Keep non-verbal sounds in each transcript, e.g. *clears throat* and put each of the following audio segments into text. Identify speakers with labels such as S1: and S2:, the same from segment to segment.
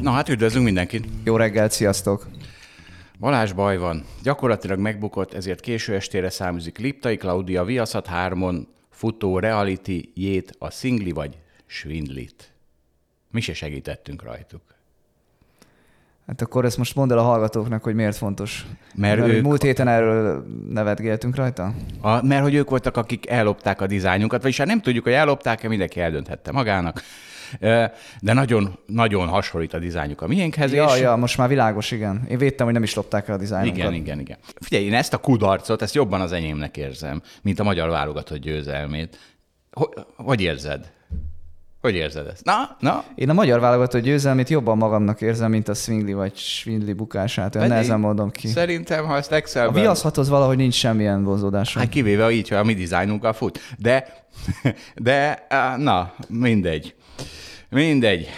S1: Na hát üdvözlünk mindenkit!
S2: Jó reggelt, sziasztok!
S1: Balázs baj van. Gyakorlatilag megbukott, ezért késő estére száműzik Liptai Klaudia Viaszat 3 futó reality jét, a szingli vagy svindlit. Mi se segítettünk rajtuk.
S2: Hát akkor ezt most mondd el a hallgatóknak, hogy miért fontos.
S1: Mert
S2: Mert
S1: ők-
S2: múlt héten erről nevetgéltünk rajta?
S1: A, mert hogy ők voltak, akik ellopták a dizájnunkat, vagyis hát nem tudjuk, hogy ellopták-e, mindenki eldönthette magának. De nagyon, nagyon hasonlít a dizájnjuk a miénkhez.
S2: Ja,
S1: és...
S2: ja, most már világos, igen. Én védtem, hogy nem is lopták el a dizájnunkat.
S1: Igen, igen, igen. Figyelj, én ezt a kudarcot, ezt jobban az enyémnek érzem, mint a magyar válogatott győzelmét. Hogy, hogy érzed? Hogy érzed ezt? Na, na,
S2: Én a magyar válogatott győzelmét jobban magamnak érzem, mint a Swingli vagy Svindli bukását. Olyan nehezen mondom ki.
S1: Szerintem, ha ezt
S2: A
S1: Excelben...
S2: viaszhathoz valahogy nincs semmilyen vonzódásom.
S1: Hát kivéve így, hogy a mi dizájnunkkal fut. De, *laughs* de, na, mindegy. Mindegy.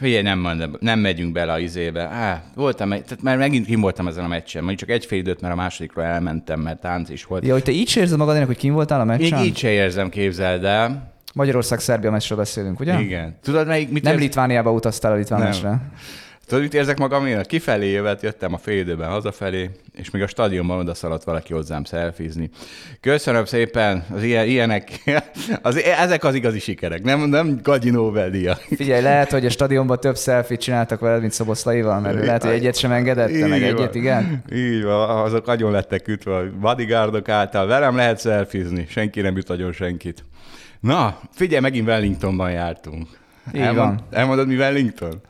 S1: Figyelj, nem, mondom, nem megyünk bele a izébe. Á, voltam, egy- tehát már megint kim voltam ezen a meccsen. Majd csak egy fél időt, mert a másodikról elmentem, mert tánc is volt.
S2: Ja, hogy te így se érzed magadének, hogy kim voltál a
S1: Még
S2: meccsen?
S1: így se érzem, képzeld el.
S2: Magyarország-Szerbia meccsről beszélünk, ugye?
S1: Igen. Tudod, melyik, mit
S2: Nem
S1: érz-
S2: Litvániába utaztál a litván meccsre.
S1: Tudod, mit érzek magamért? Kifelé jövet, jöttem a fél időben hazafelé, és még a stadionban oda szaladt valaki hozzám szelfizni. Köszönöm szépen, az ilyen, ilyenek, *laughs* az, ezek az igazi sikerek, nem, nem gagyi Nobel-díja.
S2: Figyelj, lehet, hogy a stadionban több selfie csináltak veled, mint Szoboszlaival, mert lehet, hogy egyet sem engedette, meg egyet, igen.
S1: Így van, azok nagyon lettek ütve a bodyguardok által. Velem lehet szelfizni, senki nem üt agyon senkit. Na, figyelj, megint Wellingtonban jártunk.
S2: Így
S1: Elmond-
S2: van.
S1: Elmondod, mi Wellington?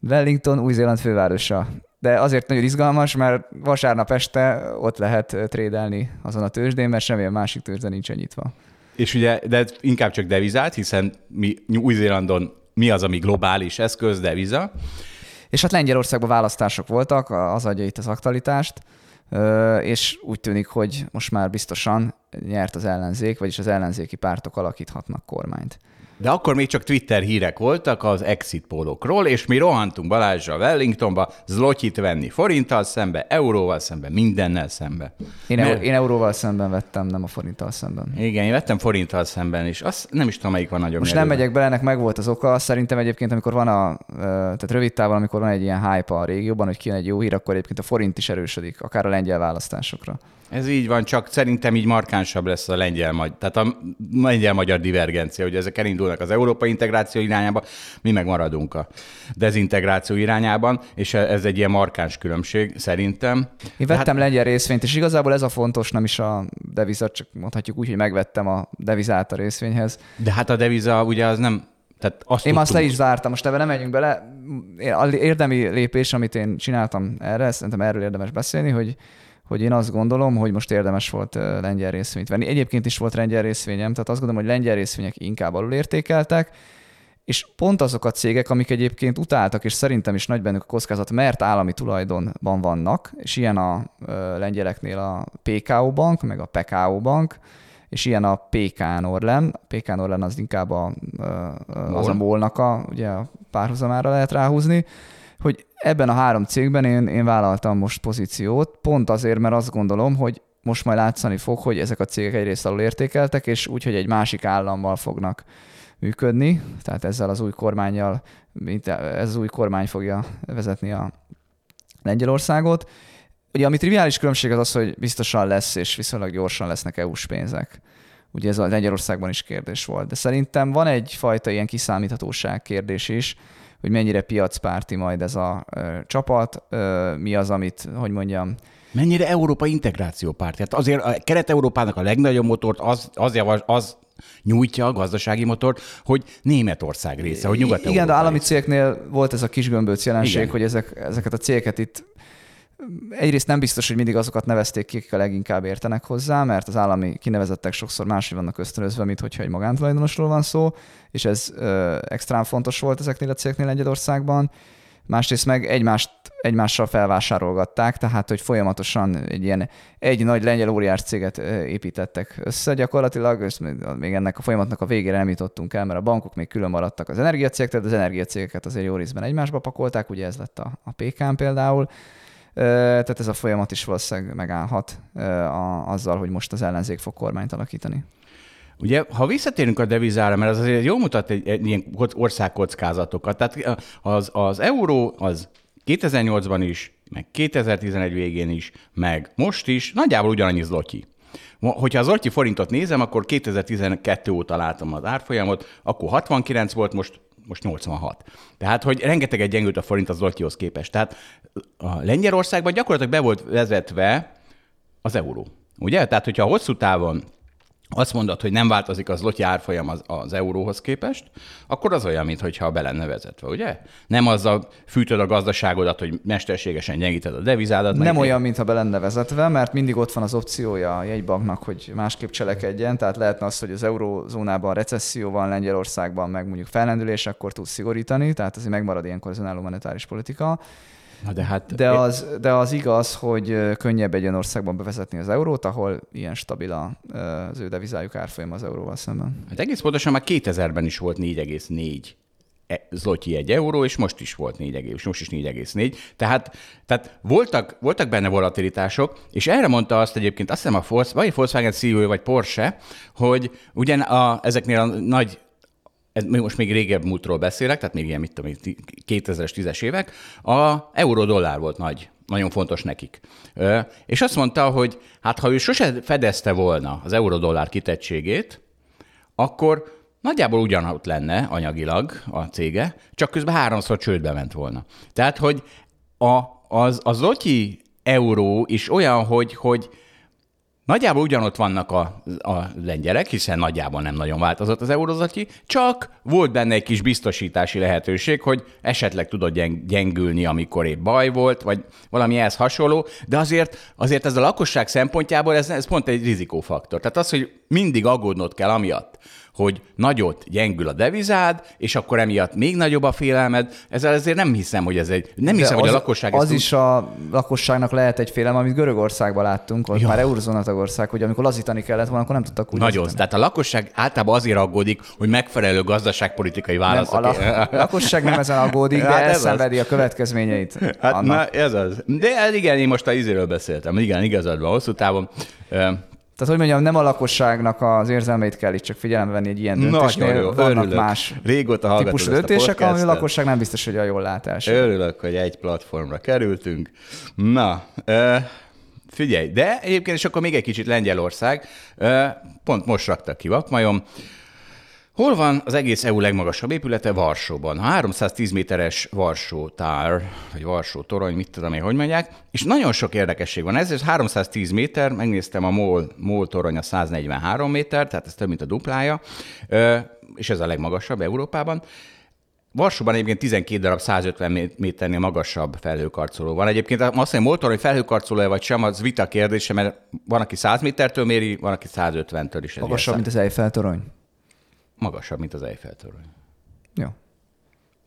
S2: Wellington, Új-Zéland fővárosa. De azért nagyon izgalmas, mert vasárnap este ott lehet trédelni azon a tőzsdén, mert semmilyen másik tőzsde nincsen nyitva.
S1: És ugye, de inkább csak devizát, hiszen mi Új-Zélandon mi az, ami globális eszköz, deviza.
S2: És hát Lengyelországban választások voltak, az adja itt az aktualitást, és úgy tűnik, hogy most már biztosan nyert az ellenzék, vagyis az ellenzéki pártok alakíthatnak kormányt.
S1: De akkor még csak Twitter hírek voltak az exit pólokról, és mi rohantunk Balázsra Wellingtonba zlotyit venni forinttal szembe, euróval szembe, mindennel szembe.
S2: Én,
S1: Mert-
S2: én euróval szemben vettem, nem a forinttal szemben.
S1: Igen, én vettem forinttal szemben is. Azt nem is tudom, melyik van nagyobb
S2: Most nem
S1: nyerőben.
S2: megyek bele, ennek meg volt az oka. Szerintem egyébként, amikor van a, tehát rövid távon, amikor van egy ilyen hype a régióban, hogy kijön egy jó hír, akkor egyébként a forint is erősödik, akár a lengyel választásokra.
S1: Ez így van, csak szerintem így markánsabb lesz a lengyel magyar, tehát a lengyel-magyar divergencia, hogy ezek elindulnak az európai integráció irányába, mi meg maradunk a dezintegráció irányában, és ez egy ilyen markáns különbség szerintem.
S2: Én vettem hát... lengyel részvényt, és igazából ez a fontos, nem is a devizat, csak mondhatjuk úgy, hogy megvettem a devizát a részvényhez.
S1: De hát a deviza ugye az nem, tehát azt
S2: Én már azt le is zártam, most ebben nem menjünk bele. A érdemi lépés, amit én csináltam erre, szerintem erről érdemes beszélni, hogy hogy én azt gondolom, hogy most érdemes volt lengyel részvényt venni. Egyébként is volt lengyel részvényem, tehát azt gondolom, hogy lengyel részvények inkább alulértékeltek, és pont azok a cégek, amik egyébként utáltak, és szerintem is nagy bennük a kockázat, mert állami tulajdonban vannak, és ilyen a lengyeleknél a PKO bank, meg a PKO bank, és ilyen a PK Norlen. A PK Norlen az inkább a, az a
S1: MOL.
S2: molnak a, ugye a párhuzamára lehet ráhúzni, hogy ebben a három cégben én, én vállaltam most pozíciót, pont azért, mert azt gondolom, hogy most majd látszani fog, hogy ezek a cégek egyrészt alul értékeltek, és úgy, hogy egy másik állammal fognak működni, tehát ezzel az új kormányjal, mint ez az új kormány fogja vezetni a Lengyelországot. Ugye ami triviális különbség az az, hogy biztosan lesz, és viszonylag gyorsan lesznek EU-s pénzek. Ugye ez a Lengyelországban is kérdés volt. De szerintem van egyfajta ilyen kiszámíthatóság kérdés is, hogy mennyire piacpárti majd ez a ö, csapat, ö, mi az, amit, hogy mondjam,
S1: Mennyire Európa integráció párt? Hát azért a Kelet-Európának a legnagyobb motort az, az, javas, az nyújtja a gazdasági motort, hogy Németország része, hogy nyugat
S2: Igen, de állami cégeknél volt ez a kis gömbölc jelenség.
S1: Igen.
S2: hogy ezek, ezeket a cégeket itt egyrészt nem biztos, hogy mindig azokat nevezték ki, akik a leginkább értenek hozzá, mert az állami kinevezettek sokszor máshogy vannak ösztönözve, mint hogyha egy magántulajdonosról van szó, és ez ö, extrán fontos volt ezeknél a cégeknél Lengyelországban. Másrészt meg egymást, egymással felvásárolgatták, tehát hogy folyamatosan egy ilyen egy nagy lengyel óriás céget építettek össze gyakorlatilag, és még ennek a folyamatnak a végére nem jutottunk el, mert a bankok még külön maradtak az energiacégek, tehát az energiacégeket azért jó részben egymásba pakolták, ugye ez lett a, a PKN például, tehát ez a folyamat is valószínűleg megállhat azzal, hogy most az ellenzék fog kormányt alakítani.
S1: Ugye, ha visszatérünk a devizára, mert az azért jól mutat egy, egy ilyen országkockázatokat. Tehát az, az euró az 2008-ban is, meg 2011 végén is, meg most is nagyjából ugyanannyi zlotyi. Hogyha az zlotyi forintot nézem, akkor 2012 óta látom az árfolyamot, akkor 69 volt, most most 86. Tehát, hogy rengeteg egy gyengült a forint az zlotyihoz képest. Tehát a Lengyelországban gyakorlatilag be volt vezetve az euró. Ugye? Tehát, hogyha hosszú távon azt mondod, hogy nem változik az lotyi árfolyam az, az euróhoz képest, akkor az olyan, mintha be lenne vezetve, ugye? Nem azzal fűtöd a gazdaságodat, hogy mesterségesen gyengíted a devizádat.
S2: Nem olyan, mintha be lenne vezetve, mert mindig ott van az opciója a jegybanknak, hogy másképp cselekedjen, tehát lehetne az, hogy az eurózónában recesszió van, Lengyelországban meg mondjuk fellendülés, akkor tud szigorítani, tehát azért megmarad ilyenkor az önálló monetáris politika.
S1: Na de, hát...
S2: de, az, de az igaz, hogy könnyebb egy olyan országban bevezetni az eurót, ahol ilyen stabil az ő devizájuk árfolyam az euróval szemben.
S1: Hát egész pontosan már 2000-ben is volt 4,4 e, zlotyi egy euró, és most is volt 4, és most is 4,4. Tehát, tehát voltak, voltak benne volatilitások, és erre mondta azt egyébként, azt hiszem a Volkswagen, vagy Volkswagen CEO, vagy Porsche, hogy ugyan a, ezeknél a nagy ez most még régebb múltról beszélek, tehát még ilyen, mit tudom, 2000-es, 10-es évek, a euró-dollár volt nagy, nagyon fontos nekik. És azt mondta, hogy hát ha ő sose fedezte volna az euró-dollár kitettségét, akkor nagyjából ugyanott lenne anyagilag a cége, csak közben háromszor csődbe ment volna. Tehát, hogy a, az, az Lotyi euró is olyan, hogy, hogy Nagyjából ugyanott vannak a, a lengyelek, hiszen nagyjából nem nagyon változott az eurozatyi, csak volt benne egy kis biztosítási lehetőség, hogy esetleg tudod gyengülni, amikor épp baj volt, vagy valami ehhez hasonló, de azért, azért ez a lakosság szempontjából ez, ez pont egy rizikófaktor. Tehát az, hogy mindig aggódnod kell amiatt, hogy nagyot gyengül a devizád, és akkor emiatt még nagyobb a félelmed. Ezzel azért nem hiszem, hogy ez egy... Nem hiszem, az, hogy a lakosság...
S2: Az is tud... a lakosságnak lehet egy félelem, amit Görögországban láttunk, hogy ja. már eurozóna tagország, hogy amikor lazítani kellett volna, akkor nem tudtak úgy
S1: Nagyon. Lazítani. Tehát a lakosság általában azért aggódik, hogy megfelelő gazdaságpolitikai válaszok.
S2: Nem, a, la- lakosság nem ezen aggódik, de *laughs* hát elszenvedi a következményeit.
S1: Hát na, ez az. De igen, én most a izéről beszéltem. Igen, igazad van, hosszú távon.
S2: Tehát, hogy mondjam, nem a lakosságnak az érzelmeit kell itt csak figyelembe venni egy ilyen döntésnél. Nagyon jó, Vannak örülök. más
S1: Régóta típusú
S2: döntések, ami a lakosság nem biztos, hogy a jól látás.
S1: Örülök, hogy egy platformra kerültünk. Na, figyelj, de egyébként és akkor még egy kicsit Lengyelország. pont most raktak ki Vakmajom. Hol van az egész EU legmagasabb épülete? Varsóban. 310 méteres Varsó tár, vagy Varsó torony, mit tudom én, hogy mondják, és nagyon sok érdekesség van. Ez 310 méter, megnéztem a MOL, MOL torony a 143 méter, tehát ez több, mint a duplája, és ez a legmagasabb Európában. Varsóban egyébként 12 darab 150 méternél magasabb felhőkarcoló van. Egyébként azt mondja, Moltor, hogy felhőkarcoló vagy sem, az vita kérdése, mert van, aki 100 métertől méri, van, aki 150-től is.
S2: Magasabb, mint az Eiffel torony
S1: magasabb, mint az Eiffel torony.
S2: Jó.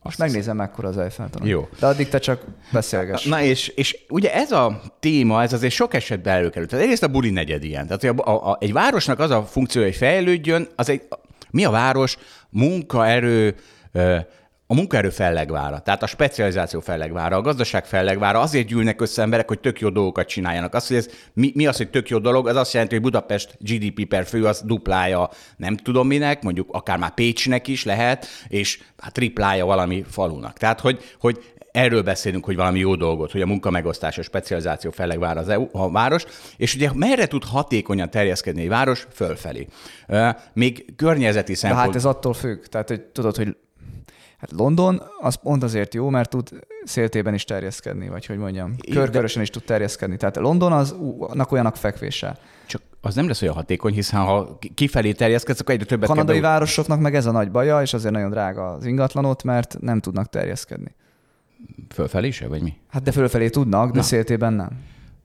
S2: Most Azt megnézem, mekkora az Eiffel torony.
S1: Jó.
S2: De addig te csak beszélgess.
S1: Na és, és ugye ez a téma, ez azért sok esetben előkerült. Tehát egyrészt a buli negyed ilyen. Tehát a, a, a, egy városnak az a funkció, hogy fejlődjön, az egy, mi a város? Munkaerő, a munkaerő fellegvára, tehát a specializáció fellegvára, a gazdaság fellegvára, azért gyűlnek össze emberek, hogy tök jó dolgokat csináljanak. Az, hogy ez, mi, mi az, hogy tök jó dolog, az azt jelenti, hogy Budapest GDP per fő az duplája nem tudom minek, mondjuk akár már Pécsnek is lehet, és hát triplája valami falunak. Tehát, hogy, hogy erről beszélünk, hogy valami jó dolgot, hogy a munkamegosztás, a specializáció fellegvára az EU, a város, és ugye merre tud hatékonyan terjeszkedni egy város? Fölfelé. Még környezeti szempont...
S2: De hát ez attól függ. Tehát, hogy tudod, hogy Hát London az pont azért jó, mert tud széltében is terjeszkedni, vagy hogy mondjam, körkörösen is tud terjeszkedni. Tehát London az annak olyanak fekvése.
S1: Csak az nem lesz olyan hatékony, hiszen ha kifelé terjeszkedsz, akkor egyre többet
S2: Kanadai kell városoknak meg ez a nagy baja, és azért nagyon drága az ingatlanot, mert nem tudnak terjeszkedni.
S1: Fölfelé se, vagy mi?
S2: Hát de fölfelé tudnak, de
S1: Na.
S2: széltében nem.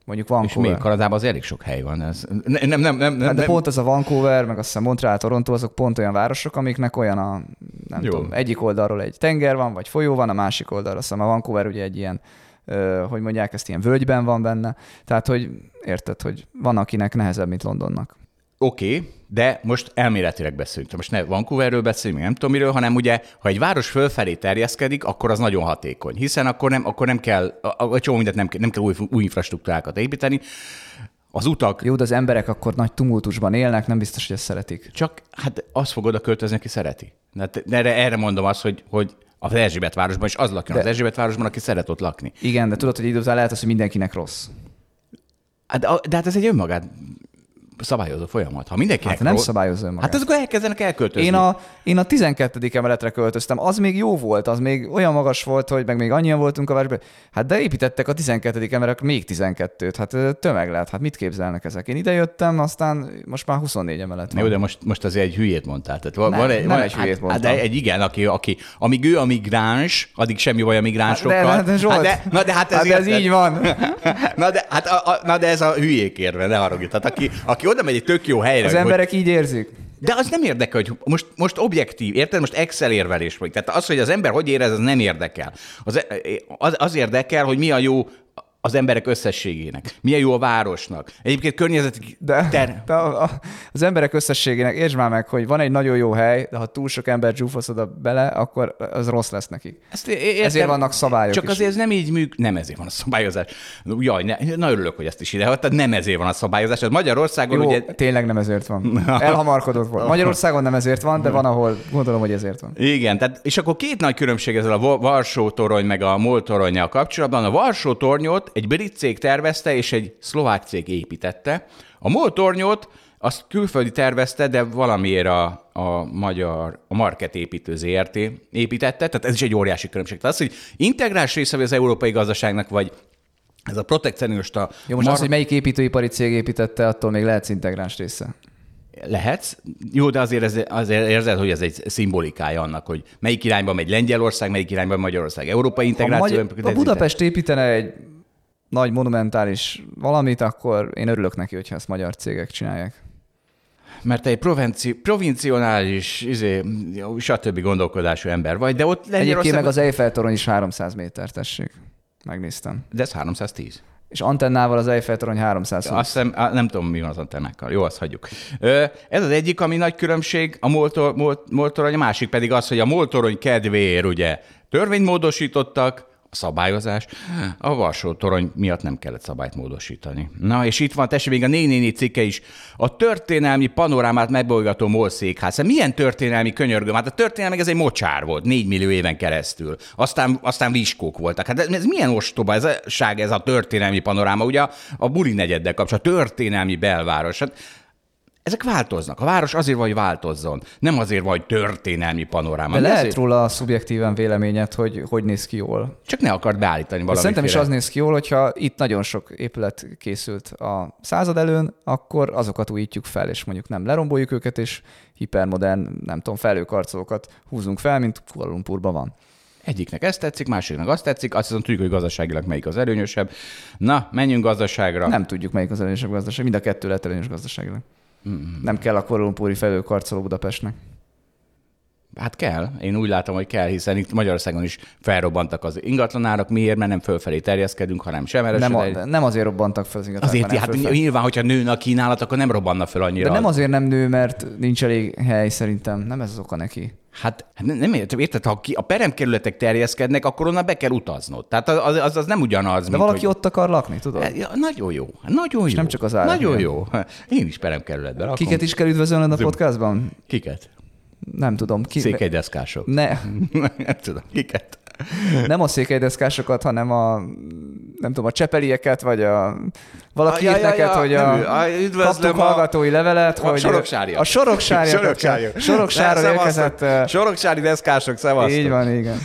S2: Mondjuk
S1: És
S2: Vancouver.
S1: még Kanadában az elég sok hely van. Ez, nem, nem, nem, nem,
S2: Hát de
S1: nem.
S2: pont az a Vancouver, meg azt hiszem Montreal, Toronto, azok pont olyan városok, amiknek olyan a, nem
S1: Jó.
S2: tudom, egyik oldalról egy tenger van, vagy folyó van, a másik oldalról. Azt hiszem a Vancouver ugye egy ilyen, hogy mondják, ezt ilyen völgyben van benne. Tehát, hogy érted, hogy van, akinek nehezebb, mint Londonnak.
S1: Oké, okay, de most elméletileg beszélünk. Most ne Vancouverről beszélünk, nem tudom miről, hanem ugye, ha egy város fölfelé terjeszkedik, akkor az nagyon hatékony, hiszen akkor nem, akkor nem kell, a, a csomó mindent nem, kell- nem kell új, új infrastruktúrákat építeni. Az utak
S2: Jó, de az emberek akkor nagy tumultusban élnek, nem biztos, hogy ezt szeretik.
S1: csak, hát azt fog oda költözni, aki szereti. Hát erre, erre mondom azt, hogy, hogy az Erzsébet városban is az lakjon
S2: De-
S1: az Erzsébet városban, aki szeret ott lakni.
S2: Igen, de tudod, hogy idő után lehet az, hogy mindenkinek rossz.
S1: Hát, a- de hát ez egy önmagát szabályozó folyamat. Ha mindenkinek
S2: Hát nem
S1: rossz-
S2: szabályozza önmagát.
S1: Hát azok elkezdenek elköltözni.
S2: Én a, én a 12. emeletre költöztem, az még jó volt, az még olyan magas volt, hogy meg még annyian voltunk a városban. Hát de építettek a 12. emelek még 12-t, hát tömeg lett, hát mit képzelnek ezek? Én idejöttem, aztán most már 24 emelet van.
S1: Jó, de most, most azért egy hülyét mondtál. Tehát van,
S2: Nem,
S1: van egy,
S2: nem
S1: van
S2: egy hülyét
S1: hát,
S2: mondtam.
S1: De egy igen, aki, aki, amíg ő a migráns, addig semmi baj a migránsokkal.
S2: Hát de, de, Zsolt,
S1: hát de, na de hát ez,
S2: hát de ez így van. *laughs*
S1: Na de, hát a, a, na de ez a hülyék érve, ne haragudj. Tehát aki, aki oda megy egy tök jó helyre,
S2: Az
S1: hogy,
S2: emberek így érzik.
S1: de az nem érdekel, hogy most, most objektív, érted? Most Excel érvelés vagy. Tehát az, hogy az ember hogy érez, az nem érdekel. Az, az, az érdekel, hogy mi a jó az emberek összességének. Milyen jó a városnak. Egyébként környezeti
S2: De,
S1: ter...
S2: de a, a, az emberek összességének, értsd már meg, hogy van egy nagyon jó hely, de ha túl sok ember zsúfolsz oda bele, akkor az rossz lesz nekik.
S1: Ezt értem,
S2: Ezért vannak szabályok
S1: Csak
S2: is.
S1: azért ez nem így műk, nem ezért van a szabályozás. Jaj, ne, nagyon örülök, hogy ezt is idehagytad, nem ezért van a szabályozás. Ez Magyarországon
S2: Jó,
S1: ugye...
S2: tényleg nem ezért van. Elhamarkodott volt. Magyarországon nem ezért van, de van, ahol gondolom, hogy ezért van.
S1: Igen, tehát, és akkor két nagy különbség ezzel a Va- Varsó torony meg a MOL toronyjal kapcsolatban. A Varsó tornyot egy brit cég tervezte, és egy szlovák cég építette. A MOL tornyot azt külföldi tervezte, de valamiért a, a magyar, a Market építő ZRT építette, tehát ez is egy óriási különbség. Tehát az, hogy integráns része az európai gazdaságnak, vagy ez a protekcionista
S2: Jó, most az, hogy melyik építőipari cég építette, attól még lehetsz integráns része.
S1: Lehetsz. Jó, de azért, ez, azért érzed, hogy ez egy szimbolikája annak, hogy melyik irányba megy Lengyelország, melyik irányba Magyarország. Európai integráció.
S2: Magyar, ha Budapest építene egy nagy monumentális valamit, akkor én örülök neki, hogyha ezt magyar cégek csinálják.
S1: Mert te egy provinci, provincionális, izé, stb. gondolkodású ember vagy, de ott
S2: Egyébként
S1: Lengyelország...
S2: meg az Eiffel torony is 300 méter, tessék. Megnéztem.
S1: De ez 310.
S2: És antennával az Eiffel torony 320.
S1: Azt hiszem, nem tudom, mi van az antennákkal. Jó, azt hagyjuk. Ez az egyik, ami nagy különbség, a moltor, mol, moltorony, a másik pedig az, hogy a moltorony kedvéért ugye törvényt módosítottak, szabályozás, a Varsó torony miatt nem kellett szabályt módosítani. Na, és itt van, tessék, még a 444 cikke is. A történelmi panorámát megbolygató MOL székház. Hát Milyen történelmi könyörgöm? Hát a történelmi ez egy mocsár volt, 4 millió éven keresztül. Aztán, aztán viskók voltak. Hát ez, ez milyen ostoba ez ság, ez a történelmi panoráma? Ugye a, a buli negyeddel kapcsolatban, történelmi belváros. Hát ezek változnak. A város azért van, hogy változzon. Nem azért van, hogy történelmi panoráma.
S2: De lehet
S1: ezért...
S2: róla szubjektíven véleményed, hogy hogy néz ki jól.
S1: Csak ne akart beállítani valamit.
S2: Szerintem is az néz ki jól, hogyha itt nagyon sok épület készült a század előn, akkor azokat újítjuk fel, és mondjuk nem leromboljuk őket, és hipermodern, nem tudom, felőkarcolókat húzunk fel, mint Kuala Lumpurban van.
S1: Egyiknek ez tetszik, másiknak azt tetszik, azt hiszem tudjuk, hogy gazdaságilag melyik az előnyösebb. Na, menjünk gazdaságra.
S2: Nem tudjuk, melyik az előnyösebb gazdaság. Mind a kettő lehet előnyös gazdaságilag. Nem kell a Kuala Lumpuri felőkarcoló Budapestnek.
S1: Hát kell. Én úgy látom, hogy kell, hiszen itt Magyarországon is felrobbantak az ingatlanárak. Miért? Mert nem fölfelé terjeszkedünk, hanem sem
S2: Nem, a, nem azért robbantak fel az ingatlanok,
S1: Azért, hát
S2: fölfelé.
S1: nyilván, hogyha nőne a kínálat, akkor nem robbanna föl annyira.
S2: De nem
S1: az-
S2: azért nem nő, mert nincs elég hely szerintem. Nem ez az oka neki.
S1: Hát nem, nem értem, érted, ha ki, a peremkerületek terjeszkednek, akkor onnan be kell utaznod. Tehát az, az, az nem ugyanaz,
S2: De
S1: mint,
S2: valaki
S1: hogy...
S2: ott akar lakni, tudod?
S1: Ja, nagyon jó, nagyon jó.
S2: nem csak az árak
S1: Nagyon jó. *laughs* Én is peremkerületben lakom.
S2: Kiket is kell üdvözölnöd a podcastban?
S1: Kiket?
S2: Nem tudom. Ki...
S1: Székelydeszkások.
S2: Ne, *laughs*
S1: nem tudom, kiket?
S2: Nem a székelydeszkásokat, hanem a nem tudom, a csepelieket, vagy a valaki
S1: Ja,
S2: írt
S1: ja,
S2: neked,
S1: ja,
S2: hogy a.
S1: Ah, üdvözlöm
S2: kaptuk
S1: a-
S2: hallgatói levelet,
S1: a
S2: hogy
S1: soroksáriak.
S2: a soroksáriak.
S1: Soroksáriak. *laughs*
S2: Soroksáról érkezett. eh,
S1: Soroksári deszkások, szevasztok.
S2: Így van, igen.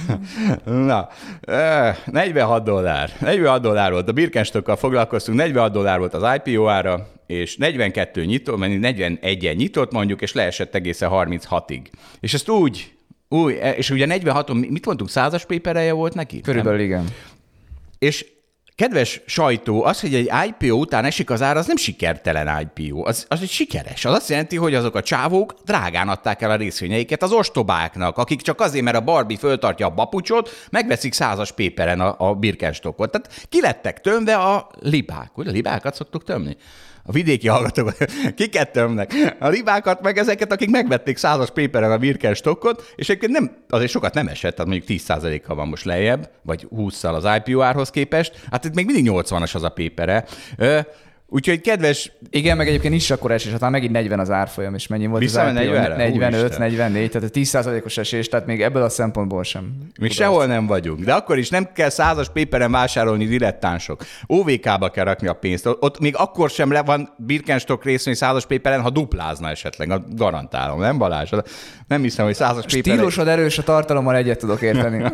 S2: *laughs*
S1: Na, eh, 46 dollár. 46 dollár volt. A Birkenstockkal foglalkoztunk, 46 dollár volt az IPO ára, és 42 nyitott, 41-en nyitott mondjuk, és leesett egészen 36-ig. És ezt úgy, Új, e, és ugye 46-on, mit mondtunk, százas pépereje volt neki?
S2: Körülbelül
S1: Nem.
S2: igen.
S1: És kedves sajtó, az, hogy egy IPO után esik az ár, az nem sikertelen IPO, az, az egy sikeres. Az azt jelenti, hogy azok a csávók drágán adták el a részvényeiket az ostobáknak, akik csak azért, mert a Barbie föltartja a bapucsot, megveszik százas péperen a, a Birkenstockot. Tehát ki lettek tömve a libák. Ugye, libákat szoktuk tömni? A vidéki hallgatók, *laughs* kiket tömnek? A libákat, meg ezeket, akik megvették százas péperen a Birkenstockot, és egyébként nem, azért sokat nem esett, tehát mondjuk 10%-kal van most lejjebb, vagy 20-szal az IPO árhoz képest, hát itt még mindig 80-as az a pépere. Úgyhogy kedves...
S2: Igen, meg egyébként is akkor esés, hát megint 40 az árfolyam, és mennyi volt
S1: Visszament
S2: az IPO?
S1: 40-re?
S2: 45,
S1: Úristen.
S2: 44, tehát a 10%-os esés, tehát még ebből a szempontból sem.
S1: Mi sehol nem vagyunk, de akkor is nem kell százas péperen vásárolni dilettánsok. OVK-ba kell rakni a pénzt. Ott még akkor sem le van Birkenstock részvény százas péperen, ha duplázna esetleg, garantálom, nem Balázs? Nem hiszem, hogy százas péperen...
S2: Stílusod erős, a tartalommal egyet tudok érteni.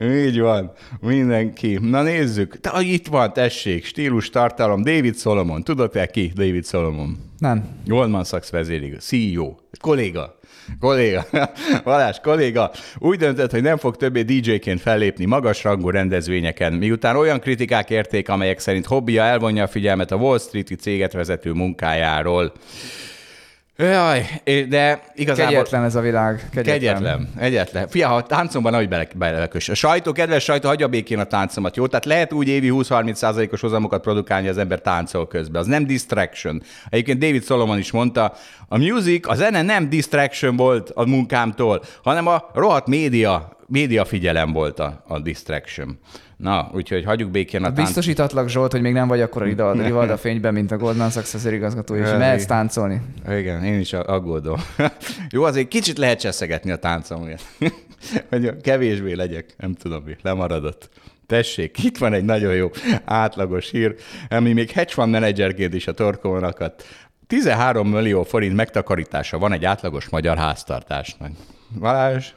S2: *laughs*
S1: Így van, mindenki. Na nézzük, Te, itt van, tessék, stílus, tartalom, David Solomon. Tudod-e ki David Solomon?
S2: Nem.
S1: Goldman Sachs vezérigazgató, CEO, kolléga, kolléga, *laughs* Balázs kolléga úgy döntött, hogy nem fog többé DJ-ként fellépni magas rangú rendezvényeken, miután olyan kritikák érték, amelyek szerint hobbija elvonja a figyelmet a Wall Street-i céget vezető munkájáról. Jaj, de igazából...
S2: Kegyetlen ez a világ. Kegyetlen.
S1: Kegyetlen, egyetlen. Fia, ha táncomban nagy bele, belekös. A sajtó, kedves sajtó, hagyja békén a táncomat, jó? Tehát lehet úgy évi 20-30 os hozamokat produkálni, az ember táncol közben. Az nem distraction. Egyébként David Solomon is mondta, a music, a zene nem distraction volt a munkámtól, hanem a rohadt média, média figyelem volt a, a distraction. Na, úgyhogy hagyjuk békén a tánc.
S2: Biztosítatlak, Zsolt, hogy még nem vagy akkor a Rivalda *laughs* fényben, mint a Goldman Sachs vezérigazgató, és
S1: Elég.
S2: mehetsz táncolni.
S1: Igen, én is aggódom. *laughs* Jó, azért kicsit lehet cseszegetni a táncomért. *laughs* hogy kevésbé legyek, nem tudom mi, lemaradott. Tessék, itt van egy nagyon jó átlagos hír, ami még hedge fund menedzserként is a torkomon akadt. 13 millió forint megtakarítása van egy átlagos magyar háztartásnak. Balázs,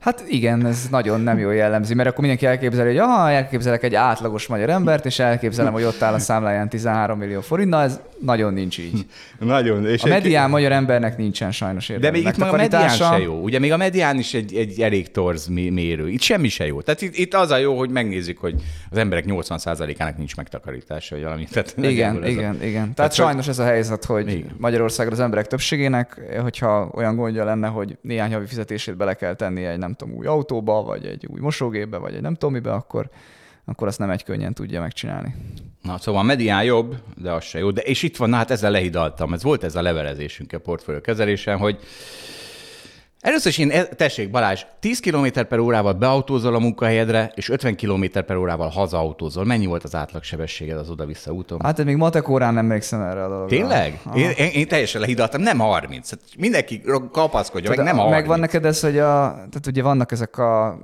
S2: Hát igen, ez nagyon nem jó jellemzi, mert akkor mindenki elképzeli, hogy aha, elképzelek egy átlagos magyar embert, és elképzelem, hogy ott áll a számláján 13 millió forint. Na, ez nagyon nincs így.
S1: nagyon. És
S2: A medián magyar embernek nincsen sajnos
S1: De
S2: érdemi
S1: még itt meg a medián se jó. Ugye még a medián is egy, egy elég torz mé- mérő. Itt semmi se jó. Tehát itt, itt az a jó, hogy megnézzük, hogy az emberek 80%-ának nincs megtakarítása, vagy valami. Tehát
S2: Igen, igen,
S1: a...
S2: igen. Tehát,
S1: Tehát,
S2: sajnos ez a helyzet, hogy
S1: Igen.
S2: Magyarországon az emberek többségének, hogyha olyan gondja lenne, hogy néhány havi fizetését bele kell tenni egy nem tudom, új autóba, vagy egy új mosógépbe, vagy egy nem tudom mibe, akkor, akkor azt nem egy könnyen tudja megcsinálni.
S1: Na, szóval a medián jobb, de az se jó. De, és itt van, na hát ezzel lehidaltam. Ez volt ez a levelezésünk a portfólió kezelésen, hogy Először is én, e- tessék Balázs, 10 km per órával beautózol a munkahelyedre, és 50 km per órával hazaautózol. Mennyi volt az átlagsebességed az oda-vissza úton?
S2: Hát én még matek órán nem emlékszem erre a dologra.
S1: Tényleg?
S2: Aha.
S1: Én, én, én teljesen lehidaltam, nem 30. Hát mindenki kapaszkodja, meg
S2: Tudod,
S1: nem 30.
S2: Megvan neked ez, hogy a, tehát ugye vannak ezek a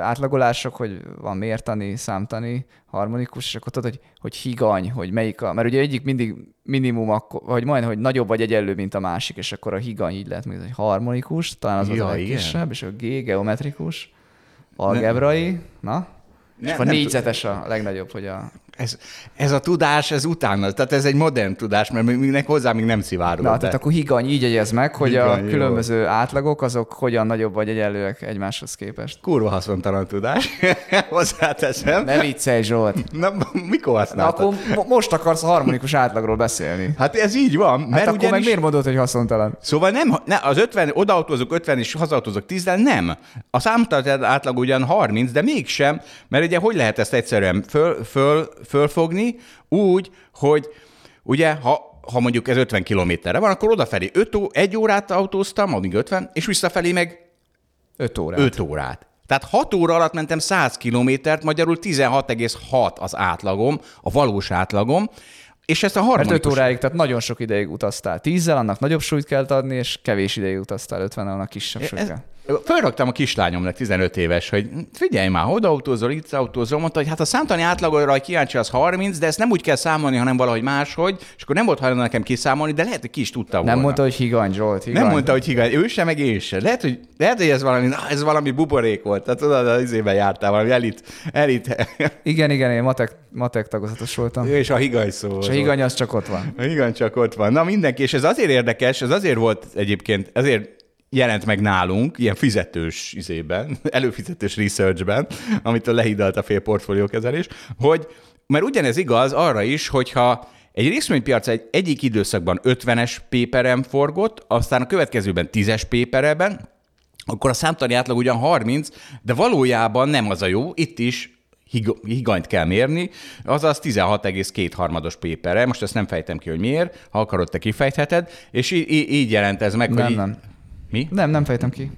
S2: átlagolások, hogy van mértani, számtani, harmonikus, és akkor tudod, hogy, hogy higany, hogy melyik a, mert ugye egyik mindig minimum, akkor, vagy majdnem, hogy nagyobb vagy egyenlő, mint a másik, és akkor a higany így lehet mondani, hogy harmonikus, talán az, az
S1: Ja,
S2: a
S1: igen.
S2: legkisebb, és a G geometrikus, algebrai, na, és
S1: Nem-
S2: akkor
S1: nem
S2: négyzetes a legnagyobb, hogy a...
S1: Ez, ez a tudás, ez utána, tehát ez egy modern tudás, mert még hozzá még nem szivárgott
S2: Na,
S1: be.
S2: tehát akkor higany, így jegyez meg, hogy a
S1: Higany, jó.
S2: különböző átlagok, azok hogyan nagyobb vagy egyenlőek egymáshoz képest.
S1: Kurva haszontalan tudás, *laughs* hozzáteszem.
S2: Ne viccelj, Zsolt!
S1: Na, mikor
S2: Na,
S1: használtad?
S2: akkor mo- most akarsz a harmonikus átlagról beszélni.
S1: Hát ez így van,
S2: Hát
S1: mert
S2: akkor
S1: ugyanis...
S2: meg miért mondod, hogy haszontalan?
S1: Szóval nem, ne, az 50, odaautózok 50 és hazautózok 10 de nem. A számtalan átlag ugyan 30, de mégsem, mert ugye hogy lehet ezt egyszerűen föl, föl, fölfogni úgy, hogy ugye ha, ha mondjuk ez 50 kilométerre van, akkor odafelé 5 ó, egy órát autóztam, amíg 50, és visszafelé meg
S2: 5 órát.
S1: 5 órát. Tehát 6 óra alatt mentem 100 kilométert, magyarul 16,6 az átlagom, a valós átlagom, és ezt a
S2: Mert 5
S1: harmonikus...
S2: óráig, tehát nagyon sok ideig utaztál. 10 annak nagyobb súlyt kell adni, és kevés ideig utaztál 50 annak kisebb súlyt kell.
S1: Fölraktam a kislányomnak, 15 éves, hogy figyelj már, oda autózol, itt autózol, mondta, hogy hát a számtani átlagra, hogy kíváncsi az 30, de ezt nem úgy kell számolni, hanem valahogy máshogy, és akkor nem volt hajlandó nekem kiszámolni, de lehet, hogy ki is tudta volna.
S2: Nem mondta, hogy higany, Zsolt, higany.
S1: nem mondta, hogy higany, ő sem, meg én sem. Lehet, hogy, lehet, hogy ez valami, ez valami buborék volt. Tehát tudod, az izében jártál, valami elit, elit *laughs*
S2: Igen, igen, én matek, matek tagozatos voltam.
S1: és a higany szó.
S2: És a higany az csak ott van.
S1: Igen, csak ott van. Na mindenki, és ez azért érdekes, ez azért volt egyébként, ezért jelent meg nálunk, ilyen fizetős izében, *laughs* előfizetős researchben, amit a lehidalt a fél portfóliókezelés, hogy, mert ugyanez igaz arra is, hogyha egy részvénypiac egy egyik időszakban 50-es péperen forgott, aztán a következőben 10-es pépereben, akkor a számtani átlag ugyan 30, de valójában nem az a jó, itt is higanyt kell mérni, azaz 16,2 harmados pépere. Most ezt nem fejtem ki, hogy miért, ha akarod, te kifejtheted, és így, így jelent ez meg,
S2: nem,
S1: hogy...
S2: Nem,
S1: Mi?
S2: Nem, nem fejtem ki.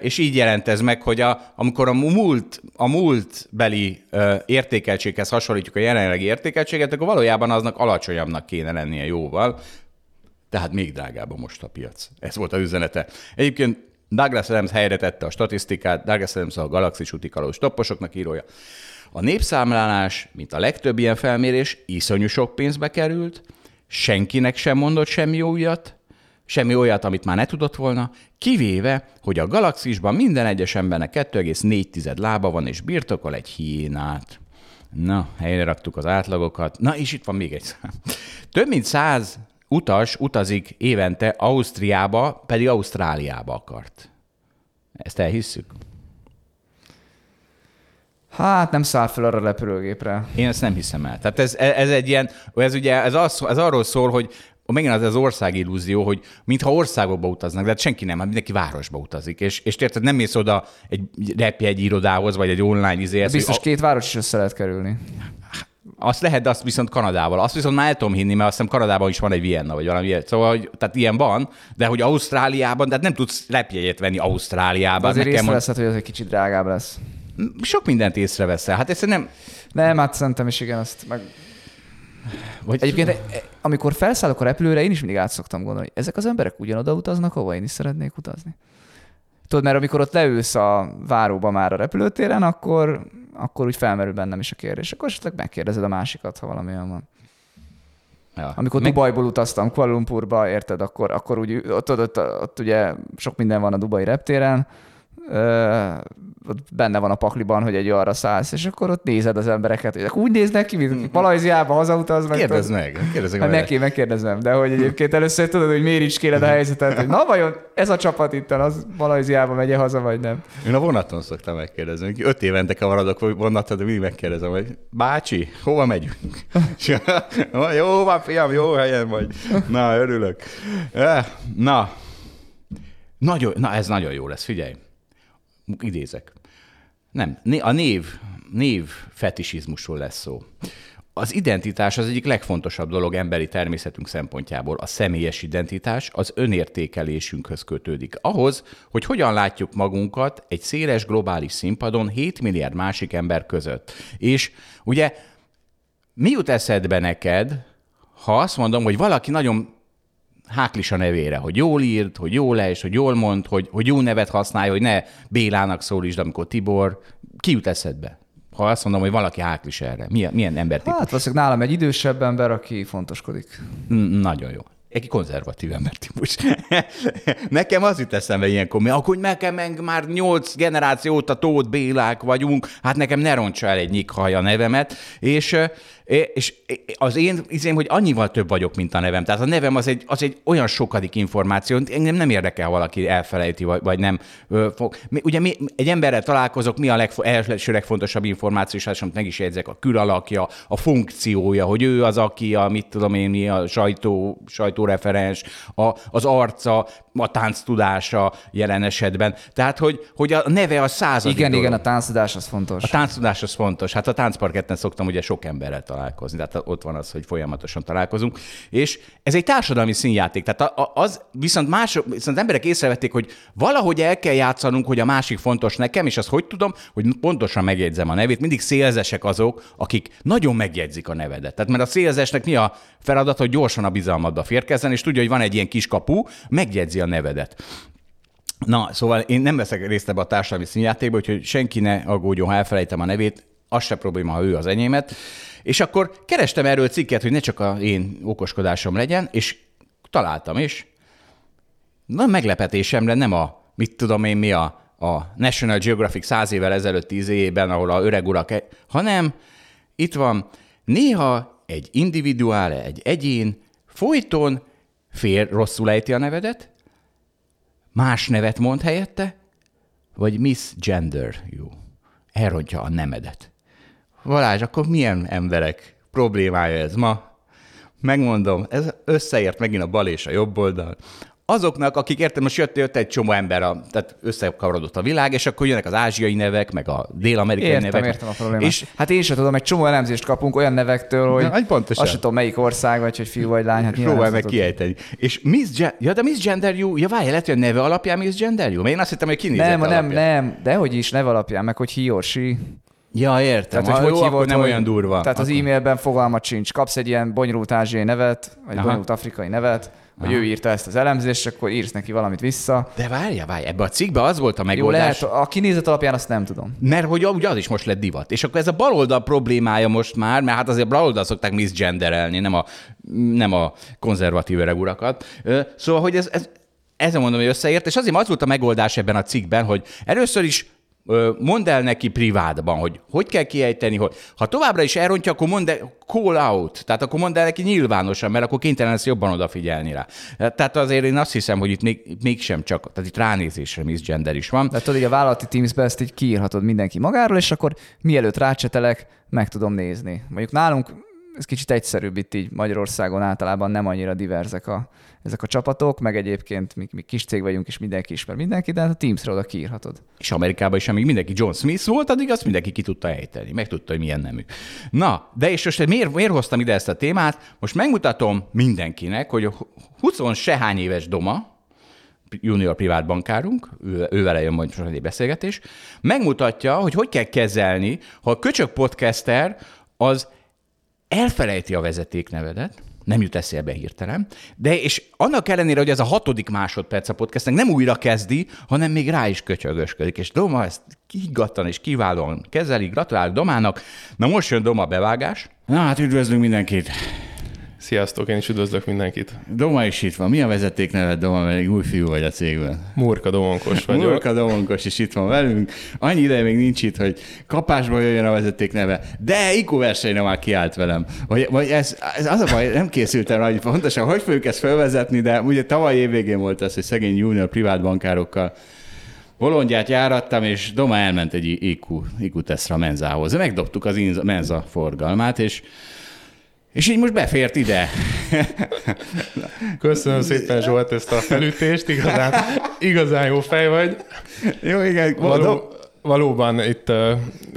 S1: És így jelent ez meg, hogy a, amikor a múlt, a múltbeli ö, értékeltséghez hasonlítjuk a jelenlegi értékeltséget, akkor valójában aznak alacsonyabbnak kéne lennie jóval, tehát még drágább a most a piac. Ez volt a üzenete. Egyébként Douglas Adams helyre tette a statisztikát, Douglas Adams a galaxis utikaló stopposoknak írója. A népszámlálás, mint a legtöbb ilyen felmérés, iszonyú sok pénzbe került, senkinek sem mondott semmi újat, semmi olyat, amit már ne tudott volna, kivéve, hogy a galaxisban minden egyes embernek 2,4 lába van, és birtokol egy hiénát. Na, helyre raktuk az átlagokat. Na, és itt van még egy szám. Több mint száz utas utazik évente Ausztriába, pedig Ausztráliába akart. Ezt elhisszük?
S2: Hát nem száll fel arra a repülőgépre.
S1: Én ezt nem hiszem el. Tehát ez, ez egy ilyen, ez ugye, ez, az, ez arról szól, hogy megint az az ország illúzió, hogy mintha országokba utaznak, de hát senki nem, hát mindenki városba utazik. És, és érted, nem mész oda egy repjegy irodához, vagy egy online izéhez.
S2: Biztos két város is össze lehet kerülni.
S1: Azt lehet, de azt viszont Kanadával. Azt viszont már el tudom hinni, mert azt hiszem Kanadában is van egy Vienna, vagy valami ilyet. Szóval, hogy, tehát ilyen van, de hogy Ausztráliában, tehát nem tudsz repjegyet venni Ausztráliában.
S2: Azért észreveszed, hogy ez egy kicsit drágább lesz.
S1: Sok mindent észreveszel. Hát ezt nem...
S2: Nem, hát szerintem is igen, azt meg... Vagy... Egyébként, e- amikor felszállok a repülőre, én is mindig át szoktam gondolni, ezek az emberek ugyanoda utaznak, ahova én is szeretnék utazni. Tudod, mert amikor ott leülsz a váróba már a repülőtéren, akkor, akkor úgy felmerül bennem is a kérdés. Akkor esetleg megkérdezed a másikat, ha valami olyan van. Ja. Amikor Meg... Dubajból utaztam Kuala Lumpurba, érted, akkor, akkor úgy, ott, ott, ott, ott ugye sok minden van a dubai reptéren, ott benne van a pakliban, hogy egy arra szállsz, és akkor ott nézed az embereket, hogy úgy néznek ki, mint akik Malajziába hazautaznak.
S1: Kérdezd meg, kérdezd
S2: meg. Hát neki megkérdezem, de hogy egyébként először tudod, hogy miért is kéred a helyzetet, hogy na vajon ez a csapat itt az Malajziába megy haza, vagy nem?
S1: Én a vonaton szoktam megkérdezni, öt évente kavarodok vonaton, de mindig megkérdezem, hogy bácsi, hova megyünk? *laughs* jó van, fiam, jó helyen vagy. Na, örülök. Na, nagyon, na ez nagyon jó lesz, figyelj idézek. Nem, a név, név fetisizmusról lesz szó. Az identitás az egyik legfontosabb dolog emberi természetünk szempontjából. A személyes identitás az önértékelésünkhöz kötődik. Ahhoz, hogy hogyan látjuk magunkat egy széles globális színpadon 7 milliárd másik ember között. És ugye mi jut eszedbe neked, ha azt mondom, hogy valaki nagyon háklis a nevére, hogy jól írt, hogy jól és hogy jól mond, hogy, hogy jó nevet használja, hogy ne Bélának szólítsd, amikor Tibor. Ki jut eszedbe? Ha azt mondom, hogy valaki háklis erre, milyen, milyen embertípus?
S2: Hát valószínűleg nálam egy idősebb ember, aki fontoskodik.
S1: Nagyon jó egy konzervatív embertípus. *laughs* nekem az jut eszembe ilyenkor, mert akkor nekem meg már nyolc generáció óta Tóth Bélák vagyunk, hát nekem ne roncsa el egy nyikhaj a nevemet, és és az én izém, hogy annyival több vagyok, mint a nevem. Tehát a nevem az egy, az egy olyan sokadik információ, engem nem érdekel, valaki elfelejti, vagy, vagy nem. Ugye mi, egy emberrel találkozok, mi a legfo- első legfontosabb információ, és amit meg is jegyzek, a külalakja, a funkciója, hogy ő az, aki a, mit tudom én, mi a sajtó, sajtóreferens, a, az arca, a tánctudása jelen esetben. Tehát, hogy, hogy a neve a századik
S2: Igen,
S1: dolog.
S2: igen, a tánctudás az fontos.
S1: A tánctudás az fontos. Hát a táncparketten szoktam ugye sok emberrel találkozni, tehát ott van az, hogy folyamatosan találkozunk. És ez egy társadalmi színjáték. Tehát az viszont más, viszont emberek észrevették, hogy valahogy el kell játszanunk, hogy a másik fontos nekem, és azt hogy tudom, hogy pontosan megjegyzem a nevét. Mindig szélzesek azok, akik nagyon megjegyzik a nevedet. Tehát mert a szélzesnek mi a feladat, hogy gyorsan a bizalmadba férkezzen, és tudja, hogy van egy ilyen kis kapu, megjegyzi a nevedet. Na, szóval én nem veszek részt ebbe a társadalmi színjátékba, úgyhogy senki ne aggódjon, ha elfelejtem a nevét, az se probléma, ha ő az enyémet. És akkor kerestem erről cikket, hogy ne csak a én okoskodásom legyen, és találtam is. Na, meglepetésemre nem a, mit tudom én, mi a, a National Geographic száz évvel ezelőtt tíz évben, ahol a öreg urak, e- hanem itt van, néha egy individuále, egy egyén folyton fél rosszul ejti a nevedet, más nevet mond helyette, vagy Miss Gender You. Elrontja a nemedet. Valázs, akkor milyen emberek problémája ez ma? Megmondom, ez összeért megint a bal és a jobb oldal azoknak, akik értem, most jött, jött egy csomó ember, a, tehát összekavarodott a világ, és akkor jönnek az ázsiai nevek, meg a dél-amerikai
S2: értem,
S1: nevek.
S2: Értem a problémát. És, hát én sem tudom, egy csomó elemzést kapunk olyan nevektől, hogy
S1: Na, pontosan.
S2: azt sem tudom, melyik ország, vagy hogy fiú vagy lány. Hát
S1: Próbálj meg kiejteni. És Miss Gen- ja, de Miss Gender You, ja várj, lehet, hogy a neve alapján Miss Gender You? Mert én azt hittem, hogy kinézett
S2: Nem,
S1: alapján.
S2: nem, nem, de hogy is neve alapján, meg hogy he or she.
S1: Ja, értem.
S2: Tehát, hogy
S1: jó,
S2: hogy
S1: akkor
S2: hívod,
S1: nem
S2: hogy,
S1: olyan durva.
S2: Tehát az
S1: Akkor-
S2: e-mailben fogalmat sincs. Kapsz egy ilyen bonyolult ázsiai nevet, vagy
S1: Aha.
S2: bonyolult afrikai nevet, hogy
S1: Aha.
S2: ő írta ezt az elemzést, akkor írsz neki valamit vissza.
S1: De várja, várja, ebbe a cikkbe az volt a
S2: Jó,
S1: megoldás.
S2: lehet, a kinézet alapján azt nem tudom.
S1: Mert hogy ugye az is most lett divat. És akkor ez a baloldal problémája most már, mert hát azért baloldal szokták misgenderelni, nem a, nem a konzervatív öreg urakat. Szóval, hogy ez, ez ezen mondom, hogy összeért, és azért az volt a megoldás ebben a cikkben, hogy először is mondd el neki privátban, hogy hogy kell kiejteni, hogy ha továbbra is elrontja, akkor mondd el, call out, tehát akkor mondd el neki nyilvánosan, mert akkor kénytelen lesz jobban odafigyelni rá. Tehát azért én azt hiszem, hogy itt még, mégsem csak, tehát itt ránézésre misgender is van.
S2: De tudod, így a vállalati Teams-be ezt így kiírhatod mindenki magáról, és akkor mielőtt rácsetelek, meg tudom nézni. Mondjuk nálunk ez kicsit egyszerűbb itt így Magyarországon általában nem annyira diverzek a, ezek a csapatok, meg egyébként mi, mi kis cég vagyunk, és mindenki ismer mindenki, de hát a Teams-re oda kiírhatod.
S1: És Amerikában is, amíg mindenki John Smith volt, addig azt mindenki ki tudta ejteni, meg tudta, hogy milyen nemű. Na, de és most miért, miért hoztam ide ezt a témát? Most megmutatom mindenkinek, hogy a 20 sehány éves Doma, junior privát bankárunk, ő, ő vele jön majd most egy beszélgetés, megmutatja, hogy hogy kell kezelni, ha a köcsög podcaster az elfelejti a vezetéknevedet, nem jut eszébe hirtelen, de és annak ellenére, hogy ez a hatodik másodperc a podcastnek nem újra kezdi, hanem még rá is köcsögösködik, és Doma ezt higgadtan és kiválóan kezeli, gratulálok Domának. Na most jön Doma bevágás. Na hát üdvözlünk mindenkit.
S3: Sziasztok, én is üdvözlök mindenkit.
S1: Doma is itt van. Mi a vezetékneved, Doma, mert új fiú vagy a cégben?
S3: Murka Domonkos vagyok.
S1: Murka Domonkos is itt van velünk. Annyi ideje még nincs itt, hogy kapásba jöjjön a vezeték neve, de IQ versenyre már kiállt velem. Vagy, vagy ez, ez, az a baj, nem készültem rá, hogy pontosan hogy fogjuk ezt felvezetni, de ugye tavaly évvégén volt ez, hogy szegény junior privát bankárokkal bolondját járattam, és Doma elment egy IQ, IQ tesztre a menzához. Megdobtuk az menza forgalmát, és és így most befért ide.
S3: Köszönöm szépen Zsolt ezt a felütést, igazán, igazán jó fej vagy.
S1: Jó, igen.
S3: Való, valóban itt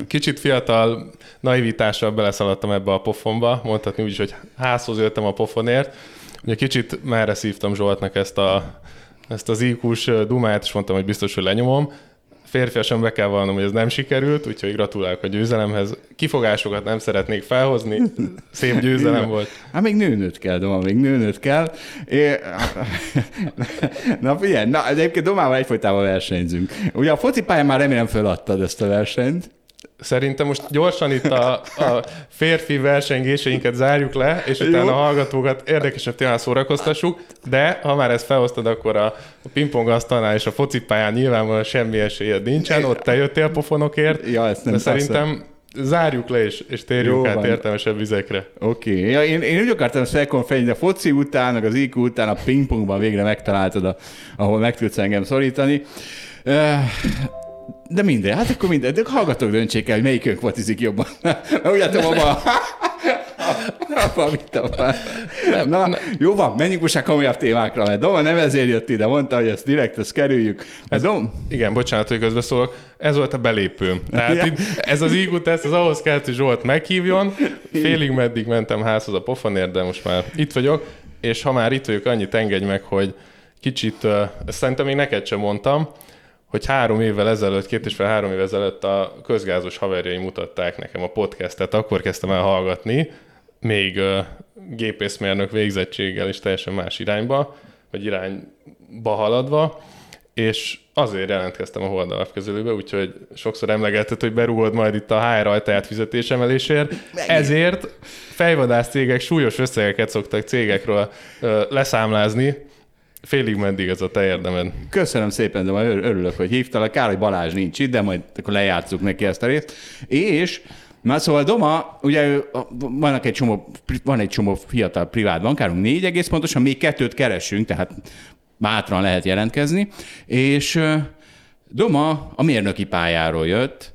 S3: kicsit fiatal naivitással beleszaladtam ebbe a pofonba, mondhatni úgy is, hogy házhoz jöttem a pofonért. Ugye kicsit merre szívtam Zsoltnak ezt, a, ezt az IQ-s dumát, és mondtam, hogy biztos, hogy lenyomom. Férfiasan be kell vallanom, hogy ez nem sikerült, úgyhogy gratulálok a győzelemhez. Kifogásokat nem szeretnék felhozni, szép *laughs* győzelem volt.
S1: Hát még nőnőt kell, Doma, még nőnőt kell. É... *laughs* Na figyelj, na, egyébként Domával egyfolytában versenyzünk. Ugye a focipályán már remélem feladtad ezt a versenyt.
S3: Szerintem most gyorsan itt a, a férfi versengéseinket zárjuk le, és utána a hallgatókat érdekesebb témán szórakoztassuk, de ha már ezt felhoztad, akkor a, a pingpong asztalnál és a focipályán nyilvánvalóan semmi esélyed nincsen, ott te jöttél pofonokért,
S1: Ja, ezt nem
S3: de
S1: persze.
S3: szerintem zárjuk le és, és térjünk
S1: Jó
S3: át
S1: van.
S3: értelmesebb vizekre.
S1: Oké. Okay. Ja, én, én úgy akartam ezt felkonfejni, de a foci után, meg az IQ után a pingpongban végre megtaláltad, a, ahol meg tudsz engem szorítani. Eh, De minden, hát akkor minden. De hallgatók döntsék el, hogy melyikünk focizik jobban. Mert *laughs* úgy látom, abba *laughs* Apa, mit a Na, jó van, menjünk most a komolyabb témákra, mert Doma nem ezért jött ide, mondta, hogy ezt direkt, ezt kerüljük. Ez Dom,
S3: Igen, bocsánat, hogy közbeszólok. Ez volt a belépőm. Tehát
S1: Ja.
S3: itt, ez az IQ teszt, ez ahhoz kellett, hogy Zsolt meghívjon. Félig meddig mentem házhoz a pofonért, de most már itt vagyok. És ha már itt vagyok, annyit engedj meg, hogy kicsit, ezt szerintem még neked sem mondtam, hogy három évvel ezelőtt, két és fél három évvel ezelőtt a közgázos haverjai mutatták nekem a podcastet, akkor kezdtem el hallgatni, még uh, gépészmérnök végzettséggel és teljesen más irányba, vagy irányba haladva, és azért jelentkeztem a Hold alapkezelőbe, úgyhogy sokszor emlegetett, hogy berúgod majd itt a HR ajtaját fizetésemelésért. Ezért fejvadász cégek súlyos összegeket szoktak cégekről ö, leszámlázni, félig meddig ez a te érdemed.
S1: Köszönöm szépen, de ör- örülök, hogy hívtalak. Kár, hogy Balázs nincs itt, de majd akkor lejátszuk neki ezt a részt. És Na szóval Doma, ugye ő, vannak egy csomó, van egy csomó fiatal privát bankárunk, négy egész pontosan, még kettőt keresünk, tehát bátran lehet jelentkezni, és Doma a mérnöki pályáról jött,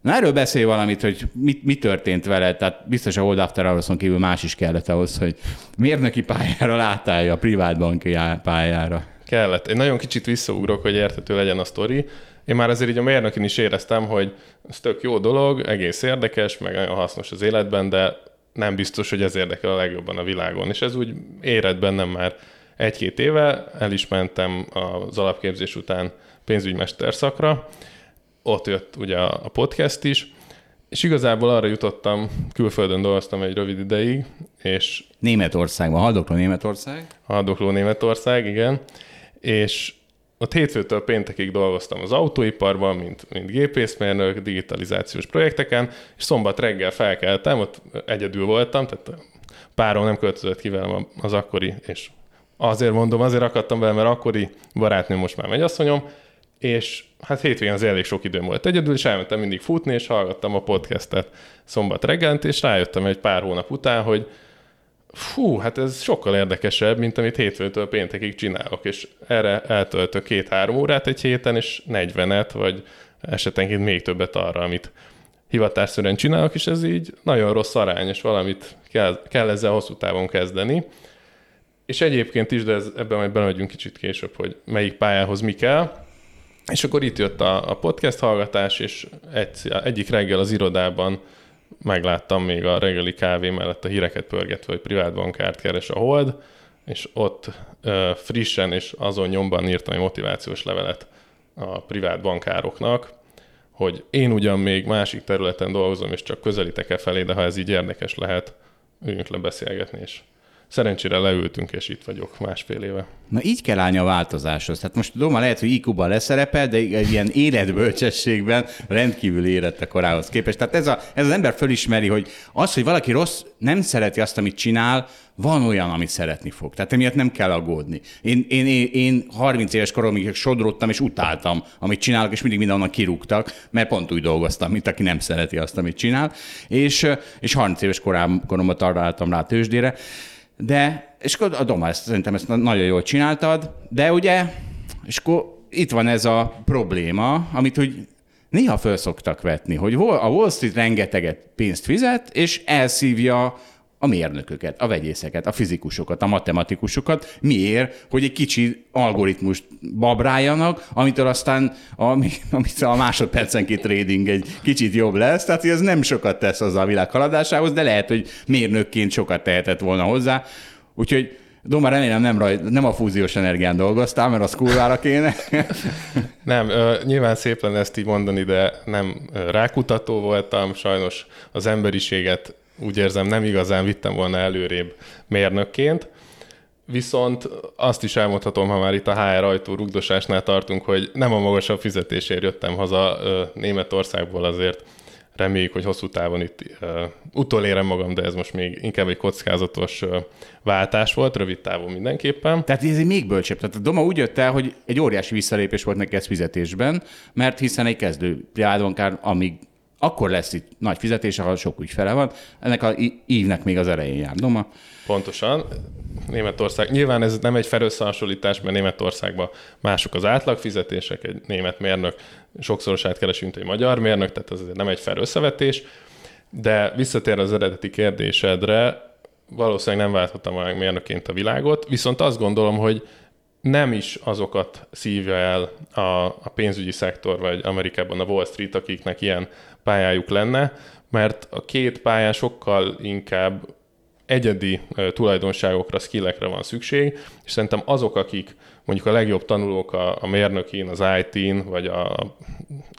S1: Na erről beszél valamit, hogy mi, mi történt vele, tehát biztos a Old After hours kívül más is kellett ahhoz, hogy mérnöki pályára átállja a privát banki pályára.
S3: Kellett. Egy nagyon kicsit visszaugrok, hogy értető legyen a sztori. Én már azért így a mérnökin is éreztem, hogy ez tök jó dolog, egész érdekes, meg nagyon hasznos az életben, de nem biztos, hogy ez érdekel a legjobban a világon. És ez úgy érett bennem már egy-két éve, el is mentem az alapképzés után pénzügymester szakra, ott jött ugye a podcast is, és igazából arra jutottam, külföldön dolgoztam egy rövid ideig, és...
S1: Németországban, haldokló Németország.
S3: Haldokló Németország, igen. És ott hétfőtől péntekig dolgoztam az autóiparban, mint, mint gépészmérnök, digitalizációs projekteken, és szombat reggel felkeltem, ott egyedül voltam, tehát párom nem költözött ki velem az akkori, és azért mondom, azért akadtam vele, mert akkori barátnő most már megyasszonyom, és hát hétvégén az elég sok időm volt egyedül, és elmentem mindig futni, és hallgattam a podcastet szombat reggelent, és rájöttem egy pár hónap után, hogy fú, hát ez sokkal érdekesebb, mint amit hétfőtől péntekig csinálok, és erre eltöltök két-három órát egy héten, és 40-et, vagy esetenként még többet arra, amit hivatásszerűen csinálok, és ez így nagyon rossz arány, és valamit kell, kell ezzel hosszú távon kezdeni. És egyébként is, de ez, ebben majd belemegyünk kicsit később, hogy melyik pályához mi kell. És akkor itt jött a, a podcast hallgatás, és egy, egyik reggel az irodában megláttam még a reggeli kávé mellett a híreket pörgetve, hogy privát bankárt keres a Hold, és ott ö, frissen és azon nyomban írtam egy motivációs levelet a privát bankároknak, hogy én ugyan még másik területen dolgozom, és csak közelítek-e felé, de ha ez így érdekes lehet, üljünk le beszélgetni, és szerencsére leültünk, és itt vagyok másfél éve.
S1: Na így kell állni a változáshoz. Tehát most Doma lehet, hogy IQ-ban leszerepel, de ilyen életbölcsességben rendkívül érett a korához képest. Tehát ez, a, ez az ember fölismeri, hogy az, hogy valaki rossz, nem szereti azt, amit csinál, van olyan, amit szeretni fog. Tehát emiatt nem kell aggódni. Én, én, én, én 30 éves koromig sodrottam és utáltam, amit csinálok, és mindig mindenhonnan kirúgtak, mert pont úgy dolgoztam, mint aki nem szereti azt, amit csinál. És, és 30 éves korám, koromban találtam rá a tőzsdére. De, és akkor a Doma, ezt, szerintem ezt nagyon jól csináltad, de ugye, és akkor itt van ez a probléma, amit úgy néha föl szoktak vetni, hogy a Wall Street rengeteget pénzt fizet, és elszívja a mérnököket, a vegyészeket, a fizikusokat, a matematikusokat. Miért? Hogy egy kicsi algoritmust babráljanak, amitől aztán a, *laughs* amit a másodpercenként *laughs* trading egy kicsit jobb lesz. Tehát, ez nem sokat tesz az a világ haladásához, de lehet, hogy mérnökként sokat tehetett volna hozzá. Úgyhogy Doma, remélem nem, raj, nem a fúziós energián dolgoztál, mert az kurvára kéne. *laughs*
S3: nem, ö, nyilván szép lenne ezt így mondani, de nem rákutató voltam, sajnos az emberiséget úgy érzem nem igazán vittem volna előrébb mérnökként. Viszont azt is elmondhatom, ha már itt a HR ajtó rugdosásnál tartunk, hogy nem a magasabb fizetésért jöttem haza Németországból, azért reméljük, hogy hosszú távon itt utolérem magam, de ez most még inkább egy kockázatos uh, váltás volt, rövid távon mindenképpen.
S1: Tehát ez még bölcsebb. Tehát a Doma úgy jött el, hogy egy óriási visszalépés volt neki ez fizetésben, mert hiszen egy kezdő privátbankár, amíg akkor lesz itt nagy fizetés, ahol sok ügyfele van. Ennek a ívnek még az elején jár. Doma.
S3: Pontosan. Németország. Nyilván ez nem egy felösszehasonlítás, mert Németországban mások az átlagfizetések, egy német mérnök sokszorosát keresi, mint egy magyar mérnök, tehát ez nem egy felösszevetés. De visszatér az eredeti kérdésedre, valószínűleg nem válthattam meg mérnökként a világot, viszont azt gondolom, hogy nem is azokat szívja el a, a pénzügyi szektor, vagy Amerikában a Wall Street, akiknek ilyen pályájuk lenne, mert a két pályán sokkal inkább egyedi tulajdonságokra, skillekre van szükség, és szerintem azok, akik mondjuk a legjobb tanulók a, a mérnökin, az IT-n, vagy a,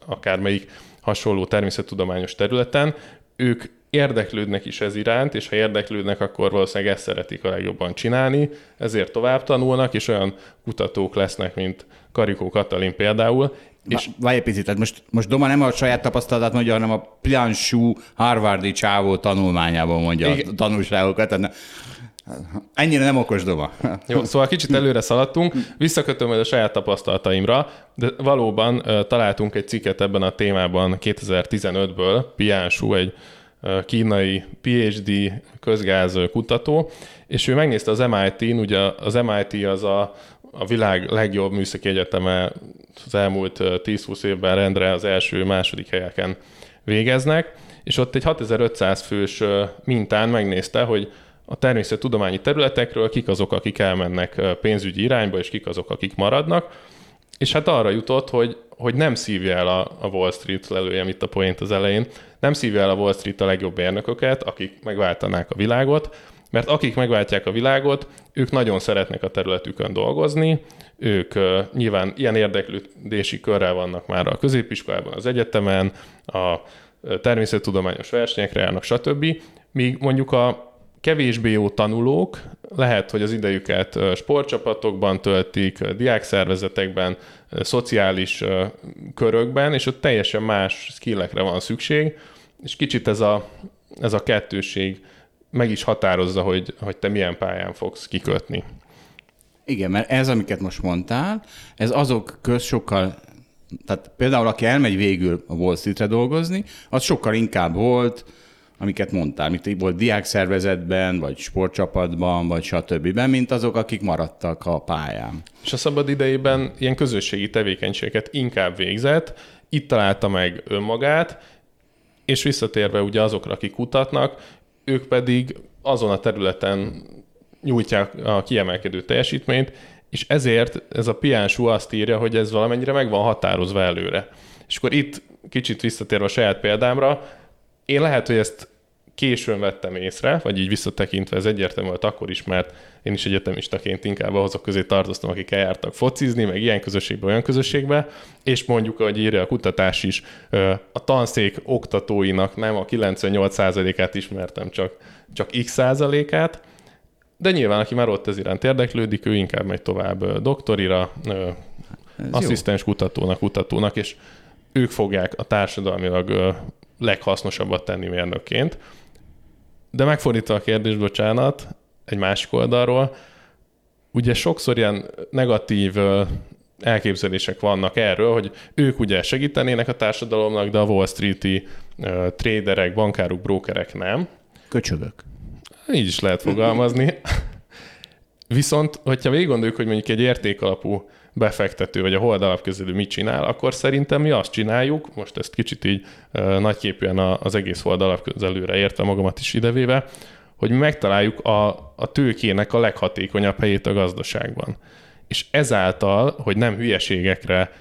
S3: akármelyik hasonló természettudományos területen, ők érdeklődnek is ez iránt, és ha érdeklődnek, akkor valószínűleg ezt szeretik a legjobban csinálni, ezért tovább tanulnak, és olyan kutatók lesznek, mint Karikó Katalin például,
S1: és... Várj egy picit, tehát most, most Doma nem a saját tapasztalatát mondja, hanem a Plansú Harvardi csávó tanulmányában mondja Igen. a tanulságokat. Tehát Ennyire nem okos Doma.
S3: Jó, szóval kicsit előre szaladtunk, visszakötöm majd a saját tapasztalataimra, de valóban uh, találtunk egy cikket ebben a témában 2015-ből, Piánsú, egy uh, kínai PhD közgáz kutató, és ő megnézte az MIT-n, ugye az MIT az a a világ legjobb műszaki egyeteme az elmúlt 10-20 évben rendre az első, második helyeken végeznek, és ott egy 6500 fős mintán megnézte, hogy a természettudományi területekről kik azok, akik elmennek pénzügyi irányba, és kik azok, akik maradnak, és hát arra jutott, hogy, hogy nem szívja el a, a Wall Street, lelőjem itt a point az elején, nem szívja el a Wall Street a legjobb érnököket, akik megváltanák a világot, mert akik megváltják a világot, ők nagyon szeretnek a területükön dolgozni, ők uh, nyilván ilyen érdeklődési körrel vannak már a középiskolában, az egyetemen, a természettudományos versenyekre járnak, stb. Míg mondjuk a kevésbé jó tanulók lehet, hogy az idejüket sportcsapatokban töltik, diákszervezetekben, szociális körökben, és ott teljesen más skillekre van szükség, és kicsit ez a, ez a kettőség meg is határozza, hogy, hogy te milyen pályán fogsz kikötni.
S1: Igen, mert ez, amiket most mondtál, ez azok köz sokkal, tehát például aki elmegy végül a Wall Street-re dolgozni, az sokkal inkább volt, amiket mondtál, mint volt diákszervezetben, vagy sportcsapatban, vagy stb., mint azok, akik maradtak a pályán.
S3: És a szabad idejében ilyen közösségi tevékenységet inkább végzett, itt találta meg önmagát, és visszatérve ugye azokra, akik kutatnak, ők pedig azon a területen nyújtják a kiemelkedő teljesítményt, és ezért ez a piánsú azt írja, hogy ez valamennyire meg van határozva előre. És akkor itt kicsit visszatérve a saját példámra, én lehet, hogy ezt későn vettem észre, vagy így visszatekintve ez egyértelmű volt akkor is, mert én is egyetemistaként inkább azok közé tartoztam, akik eljártak focizni, meg ilyen közösségbe, olyan közösségbe, és mondjuk, ahogy írja a kutatás is, a tanszék oktatóinak nem a 98%-át ismertem, csak, csak x százalékát, de nyilván, aki már ott ez iránt érdeklődik, ő inkább megy tovább doktorira, ez asszisztens jó. kutatónak, kutatónak, és ők fogják a társadalmilag leghasznosabbat tenni mérnökként. De megfordítva a kérdést, bocsánat, egy másik oldalról, ugye sokszor ilyen negatív elképzelések vannak erről, hogy ők ugye segítenének a társadalomnak, de a Wall Street-i uh, traderek, bankáruk, brókerek nem.
S1: Köcsögök.
S3: Így is lehet fogalmazni. Viszont, hogyha végig gondoljuk, hogy mondjuk egy értékalapú befektető vagy a hold alapkezelő mit csinál, akkor szerintem mi azt csináljuk, most ezt kicsit így uh, nagyképűen az egész hold alapkezelőre értve magamat is idevéve, hogy megtaláljuk a, a tőkének a leghatékonyabb helyét a gazdaságban. És ezáltal, hogy nem hülyeségekre,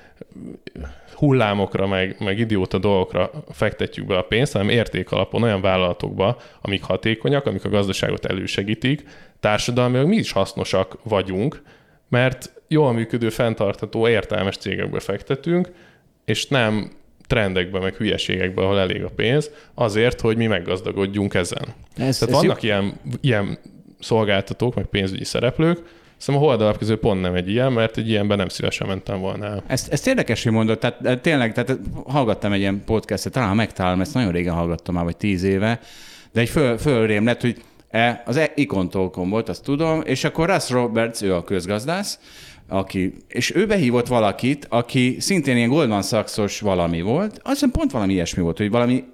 S3: hullámokra, meg, meg idióta dolgokra fektetjük be a pénzt, hanem értékalapon olyan vállalatokba, amik hatékonyak, amik a gazdaságot elősegítik, társadalmilag mi is hasznosak vagyunk, mert jól működő, fenntartható, értelmes cégekbe fektetünk, és nem trendekbe, meg hülyeségekbe, ahol elég a pénz, azért, hogy mi meggazdagodjunk ezen. Ez, Tehát ez vannak ilyen, ilyen szolgáltatók, meg pénzügyi szereplők, Szerintem a hold közül pont nem egy ilyen, mert egy ilyenben nem szívesen mentem volna el.
S1: Ezt, ezt érdekes, hogy mondod, tehát tényleg, tehát hallgattam egy ilyen podcastet, talán megtalálom, ezt nagyon régen hallgattam már, vagy tíz éve, de egy föl, fölrém lett, hogy e, az e Icon volt, azt tudom, és akkor Russ Roberts, ő a közgazdász, aki, és ő behívott valakit, aki szintén ilyen Goldman Sachs-os valami volt, azt hiszem pont valami ilyesmi volt, hogy valami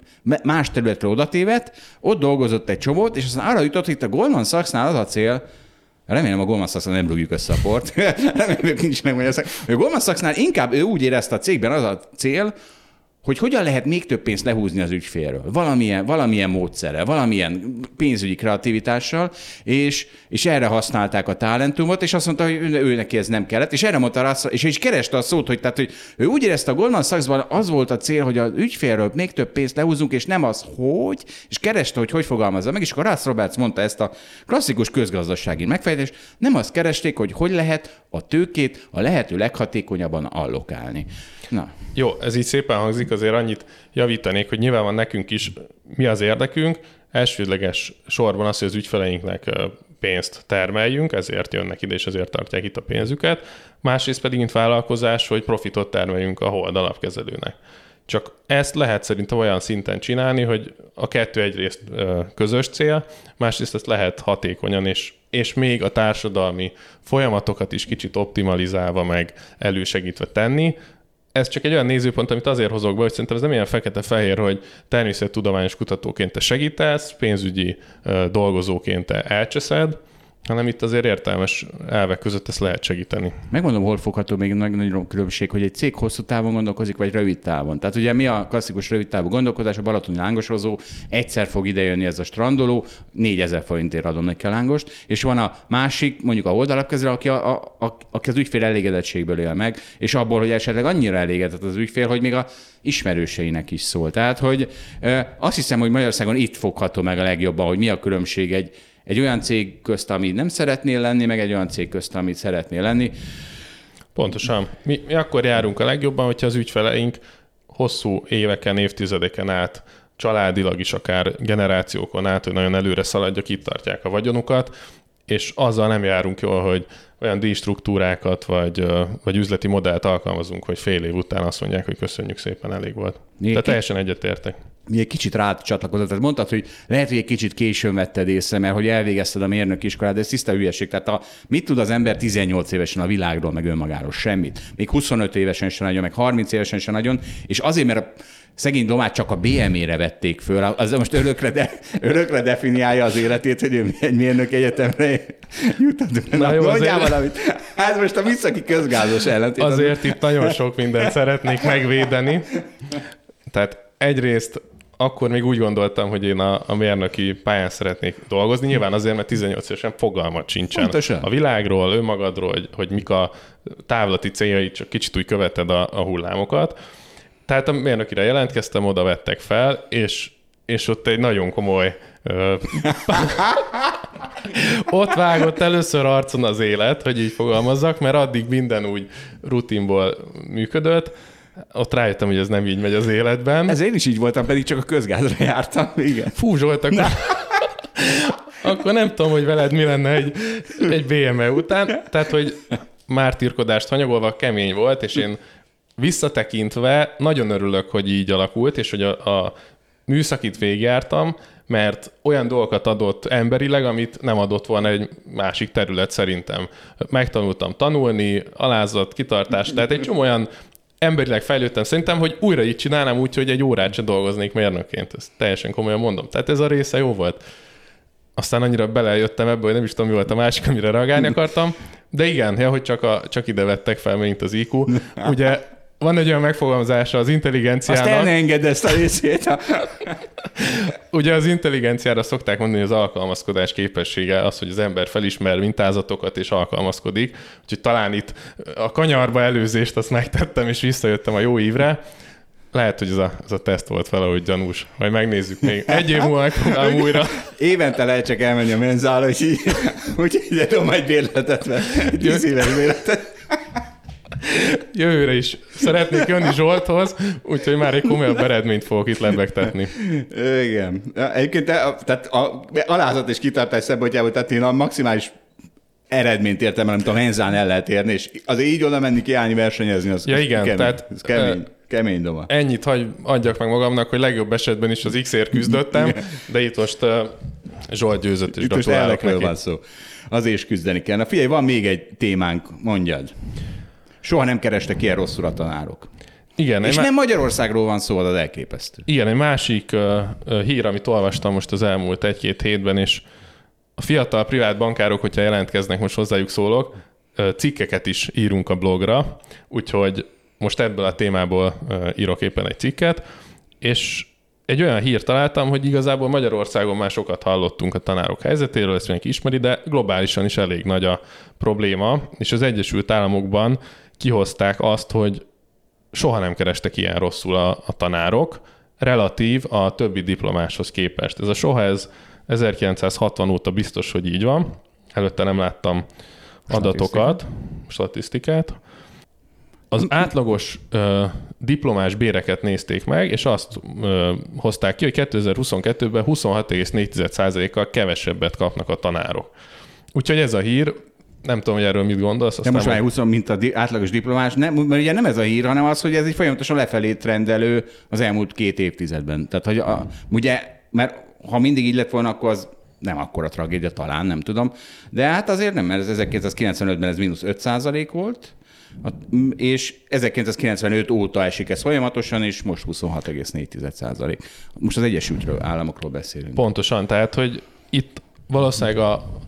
S1: más területre odatévedt, ott dolgozott egy csomót, és aztán arra jutott, hogy itt a Goldman Sachs-nál az a cél, Remélem a Goldman sachs nem rúgjuk össze a port. *laughs* Remélem, ők nincsenek hogy A Goldman Sachs-nál inkább ő úgy érezte a cégben az a cél, hogy hogyan lehet még több pénzt lehúzni az ügyfélről. Valamilyen, valamilyen módszere, valamilyen pénzügyi kreativitással, és, és erre használták a talentumot, és azt mondta, hogy ő, ő neki ez nem kellett, és erre mondta rá, és is kereste a szót, hogy, tehát, hogy ő úgy érezte a Goldman Sachsban az volt a cél, hogy az ügyfélről még több pénzt lehúzunk, és nem az, hogy, és kereste, hogy hogy fogalmazza meg, és akkor Russ Roberts mondta ezt a klasszikus közgazdasági megfejtést, nem azt keresték, hogy hogy lehet a tőkét a lehető leghatékonyabban allokálni.
S3: Na. Jó, ez így szépen hangzik, azért annyit javítanék, hogy nyilván van nekünk is mi az érdekünk, elsődleges sorban az, hogy az ügyfeleinknek pénzt termeljünk, ezért jönnek ide, és ezért tartják itt a pénzüket. Másrészt pedig, mint vállalkozás, hogy profitot termeljünk a hold alapkezelőnek. Csak ezt lehet szerintem olyan szinten csinálni, hogy a kettő egyrészt közös cél, másrészt ezt lehet hatékonyan és, és még a társadalmi folyamatokat is kicsit optimalizálva meg elősegítve tenni, ez csak egy olyan nézőpont, amit azért hozok be, hogy szerintem ez nem ilyen fekete-fehér, hogy természettudományos kutatóként te segítesz, pénzügyi dolgozóként te elcseszed, hanem itt azért értelmes elvek között ezt lehet segíteni.
S1: Megmondom, hol fogható még nagy nagy különbség, hogy egy cég hosszú távon gondolkozik, vagy rövid távon. Tehát ugye mi a klasszikus rövid távú gondolkodás, a balatoni lángosozó, egyszer fog idejönni ez a strandoló, 4000 forintért adom neki a lángost, és van a másik, mondjuk a oldalapkező, aki, a, a, a, aki az ügyfél elégedettségből él meg, és abból, hogy esetleg annyira elégedett az ügyfél, hogy még a ismerőseinek is szól. Tehát, hogy azt hiszem, hogy Magyarországon itt fogható meg a legjobban, hogy mi a különbség egy, egy olyan cég közt, ami nem szeretnél lenni, meg egy olyan cég közt, amit szeretnél lenni.
S3: Pontosan. Mi, mi akkor járunk a legjobban, hogyha az ügyfeleink hosszú éveken, évtizedeken át családilag is, akár generációkon át, hogy nagyon előre szaladjak, itt tartják a vagyonukat, és azzal nem járunk jól, hogy olyan díjstruktúrákat vagy, vagy üzleti modellt alkalmazunk, hogy fél év után azt mondják, hogy köszönjük szépen, elég volt. Még Tehát teljesen egyetértek.
S1: Mi egy kicsit rád csatlakozott. Tehát mondtad, hogy lehet, hogy egy kicsit későn vetted észre, mert hogy elvégezted a mérnök iskolát, de ez tiszta hülyeség. Tehát a, mit tud az ember 18 évesen a világról, meg önmagáról? Semmit. Még 25 évesen sem nagyon, meg 30 évesen sem nagyon. És azért, mert a szegény Domát csak a BME-re vették föl, az most örökre, de, örökre definiálja az életét, hogy ő egy mérnök egyetemre jutott. Na, Na jó, azért... valamit. Hát most a visszaki közgázos ellentét.
S3: Azért az... itt nagyon sok mindent szeretnék megvédeni. Tehát egyrészt akkor még úgy gondoltam, hogy én a, a mérnöki pályán szeretnék dolgozni. Nyilván azért, mert 18 évesen fogalmat sincsen
S1: Pontosan.
S3: a világról, önmagadról, hogy, hogy mik a távlati céljai, csak kicsit úgy követed a, a hullámokat. Tehát a mérnökire jelentkeztem, oda vettek fel, és, és ott egy nagyon komoly *laughs* ott vágott először arcon az élet, hogy így fogalmazzak, mert addig minden úgy rutinból működött, ott rájöttem, hogy ez nem így megy az életben.
S1: Ez én is így voltam, pedig csak a közgázra jártam. Igen.
S3: Fú, Zsolt, akkor, akkor nem tudom, hogy veled mi lenne egy, egy BME után. Tehát, hogy mártírkodást hanyagolva kemény volt, és én visszatekintve nagyon örülök, hogy így alakult, és hogy a, a műszakit végigjártam, mert olyan dolgokat adott emberileg, amit nem adott volna egy másik terület szerintem. Megtanultam tanulni, alázat, kitartás, tehát egy csomó olyan emberileg fejlődtem szerintem, hogy újra így csinálnám úgy, hogy egy órát se dolgoznék mérnökként. Ezt teljesen komolyan mondom. Tehát ez a része jó volt. Aztán annyira belejöttem ebbe, hogy nem is tudom, mi volt a másik, amire reagálni akartam. De igen, ja, hogy csak, a, csak ide vettek fel, mint az IQ. Ugye van egy olyan megfogalmazása az intelligenciának.
S1: Azt el ne engedd ezt a részét. *laughs*
S3: Ugye az intelligenciára szokták mondani, hogy az alkalmazkodás képessége az, hogy az ember felismer mintázatokat és alkalmazkodik. Úgyhogy talán itt a kanyarba előzést azt megtettem, és visszajöttem a jó ívre. Lehet, hogy ez a, ez a teszt volt valahogy gyanús. Majd megnézzük még. Egy év múlva megpróbálom *laughs* újra.
S1: Évente lehet csak elmenni a menzára, hogy így, hogy így adom egy bérletet, tíz éves bérletet.
S3: Jövőre is szeretnék jönni Zsolthoz, úgyhogy már egy komolyabb eredményt fogok itt lebegtetni.
S1: Igen. Egyébként tehát a alázat és kitartás szempontjából, tehát én a maximális eredményt értem, nem tudom, Henzán el lehet érni, és azért így oda menni kiállni, versenyezni, az,
S3: ja, igen,
S1: kemény,
S3: tehát,
S1: az kemény, kemény doma.
S3: Ennyit hagy, adjak meg magamnak, hogy legjobb esetben is az X-ért küzdöttem, de itt most uh, Zsolt győzött, és itt gratulálok neki. van szó.
S1: Azért is küzdeni kell. Na figyelj, van még egy témánk, mondjad. Soha nem kerestek ilyen rosszul a tanárok.
S3: Igen,
S1: és nem Magyarországról van szó, az elképesztő.
S3: Igen, egy másik uh, hír, amit olvastam most az elmúlt egy-két hétben, és a fiatal privát bankárok, hogyha jelentkeznek, most hozzájuk szólok, uh, cikkeket is írunk a blogra, úgyhogy most ebből a témából uh, írok éppen egy cikket, és egy olyan hírt találtam, hogy igazából Magyarországon már sokat hallottunk a tanárok helyzetéről, ezt mindenki ismeri, de globálisan is elég nagy a probléma, és az Egyesült Államokban kihozták azt, hogy soha nem kerestek ilyen rosszul a, a tanárok, relatív a többi diplomáshoz képest. Ez a soha ez 1960 óta biztos, hogy így van. Előtte nem láttam adatokat, statisztikát. Az átlagos ö, diplomás béreket nézték meg, és azt ö, hozták ki, hogy 2022-ben 26,4%-kal kevesebbet kapnak a tanárok. Úgyhogy ez a hír nem tudom, hogy erről mit gondolsz.
S1: De most már 20, mint a átlagos diplomás, nem, mert ugye nem ez a hír, hanem az, hogy ez egy folyamatosan lefelé trendelő az elmúlt két évtizedben. Tehát, hogy a, ugye, mert ha mindig így lett volna, akkor az nem akkora tragédia talán, nem tudom. De hát azért nem, mert ez 1995-ben ez mínusz 5 százalék volt, és 1995 óta esik ez folyamatosan, és most 26,4 százalék. Most az Egyesült Államokról beszélünk.
S3: Pontosan, tehát, hogy itt valószínűleg a,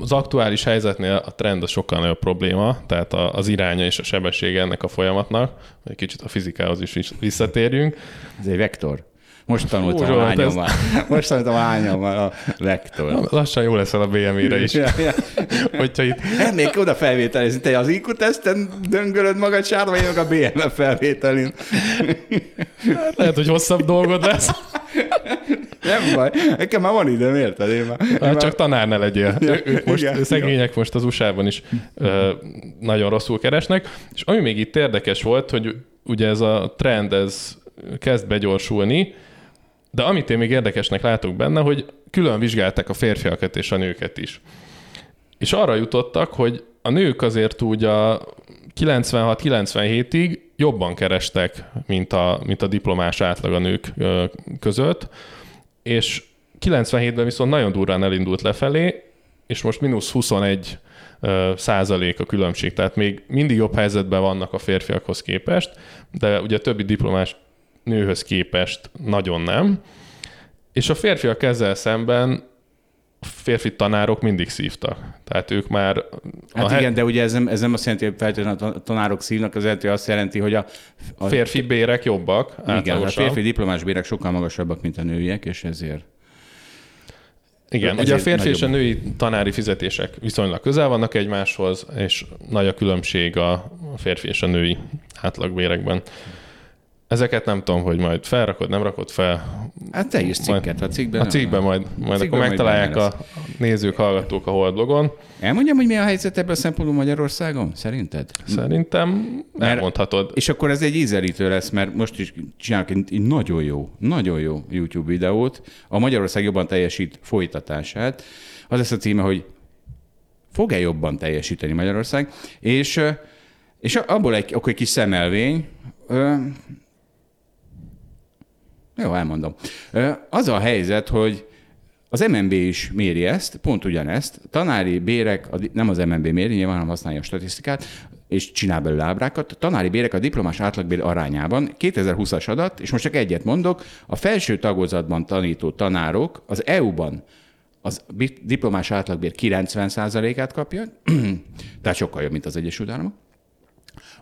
S3: az aktuális helyzetnél a trend a sokkal nagyobb probléma, tehát az iránya és a sebessége ennek a folyamatnak, egy kicsit a fizikához is visszatérjünk.
S1: Ez egy vektor. Most tanultam Hú, a lányommal. Most tanultam a lányommal a vektor.
S3: Lassan jó leszel a BMI-re is. Ja, ja.
S1: Hogyha itt... Még oda felvételizni. Te az IQ teszten döngölöd magad sárva, én a BMF felvételin.
S3: Lehet, hogy hosszabb dolgod lesz. *laughs*
S1: Nem baj, nekem már van időm, érted? Én már, én
S3: hát csak tanár ne legyél. Ja, ők most, igen, szegények most az USA-ban is ö, nagyon rosszul keresnek. És ami még itt érdekes volt, hogy ugye ez a trend, ez kezd begyorsulni, de amit én még érdekesnek látok benne, hogy külön vizsgálták a férfiakat és a nőket is. És arra jutottak, hogy a nők azért úgy a 96-97-ig jobban kerestek, mint a, mint a diplomás átlag a nők között, és 97-ben viszont nagyon durván elindult lefelé, és most mínusz 21 százalék a különbség, tehát még mindig jobb helyzetben vannak a férfiakhoz képest, de ugye a többi diplomás nőhöz képest nagyon nem. És a férfiak ezzel szemben férfi tanárok mindig szívtak. Tehát ők már...
S1: Hát igen, he- de ugye ez nem, ez nem azt jelenti, hogy feltétlenül a tanárok szívnak, az hogy azt jelenti, hogy a...
S3: a férfi bérek jobbak.
S1: Igen, a férfi diplomás bérek sokkal magasabbak, mint a nőiek, és ezért...
S3: Igen, ugye a férfi és a női tanári fizetések viszonylag közel vannak egymáshoz, és nagy a különbség a férfi és a női átlagbérekben. Ezeket nem tudom, hogy majd felrakod, nem rakod fel.
S1: Hát te is cikket a cikkben.
S3: A cikkben majd, majd cikkben akkor megtalálják majd a nézők, hallgatók a holdblogon.
S1: Elmondjam, hogy mi a helyzet ebből a szempontból Magyarországon, szerinted?
S3: Szerintem elmondhatod.
S1: És akkor ez egy ízelítő lesz, mert most is csinálok egy nagyon jó, nagyon jó YouTube videót, a Magyarország jobban teljesít folytatását. Az lesz a címe, hogy fog-e jobban teljesíteni Magyarország, és, és abból egy, akkor egy kis szemelvény, jó, elmondom. Az a helyzet, hogy az MNB is méri ezt, pont ugyanezt. Tanári bérek, nem az MNB méri, nyilván hanem használja a statisztikát, és csinál belőle ábrákat. Tanári bérek a diplomás átlagbér arányában 2020-as adat, és most csak egyet mondok, a felső tagozatban tanító tanárok az EU-ban az diplomás átlagbér 90%-át kapja, *clears throat* tehát sokkal jobb, mint az Egyesült Államok.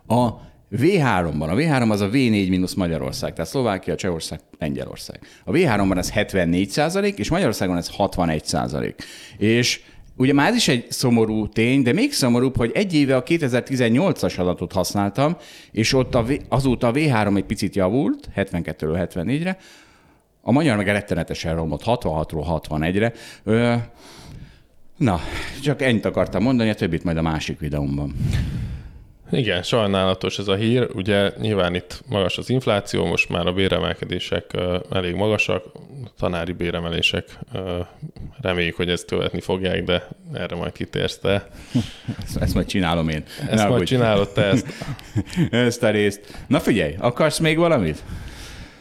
S1: A V3-ban, a V3 az a V4 mínusz Magyarország, tehát Szlovákia, Csehország, Lengyelország. A V3-ban ez 74 százalék, és Magyarországon ez 61 százalék. És Ugye már ez is egy szomorú tény, de még szomorúbb, hogy egy éve a 2018-as adatot használtam, és ott a v, azóta a V3 egy picit javult, 72-ről 74-re, a magyar meg rettenetesen romlott, 66-ról 61-re. Na, csak ennyit akartam mondani, a többit majd a másik videómban.
S3: Igen, sajnálatos ez a hír. Ugye nyilván itt magas az infláció, most már a béremelkedések elég magasak, tanári béremelések reméljük, hogy ezt követni fogják, de erre majd kitérsz te.
S1: Ezt, *laughs* ezt majd csinálom én.
S3: Ezt Na, majd hogy... csinálod te ezt. *laughs*
S1: ezt a részt. Na figyelj, akarsz még valamit?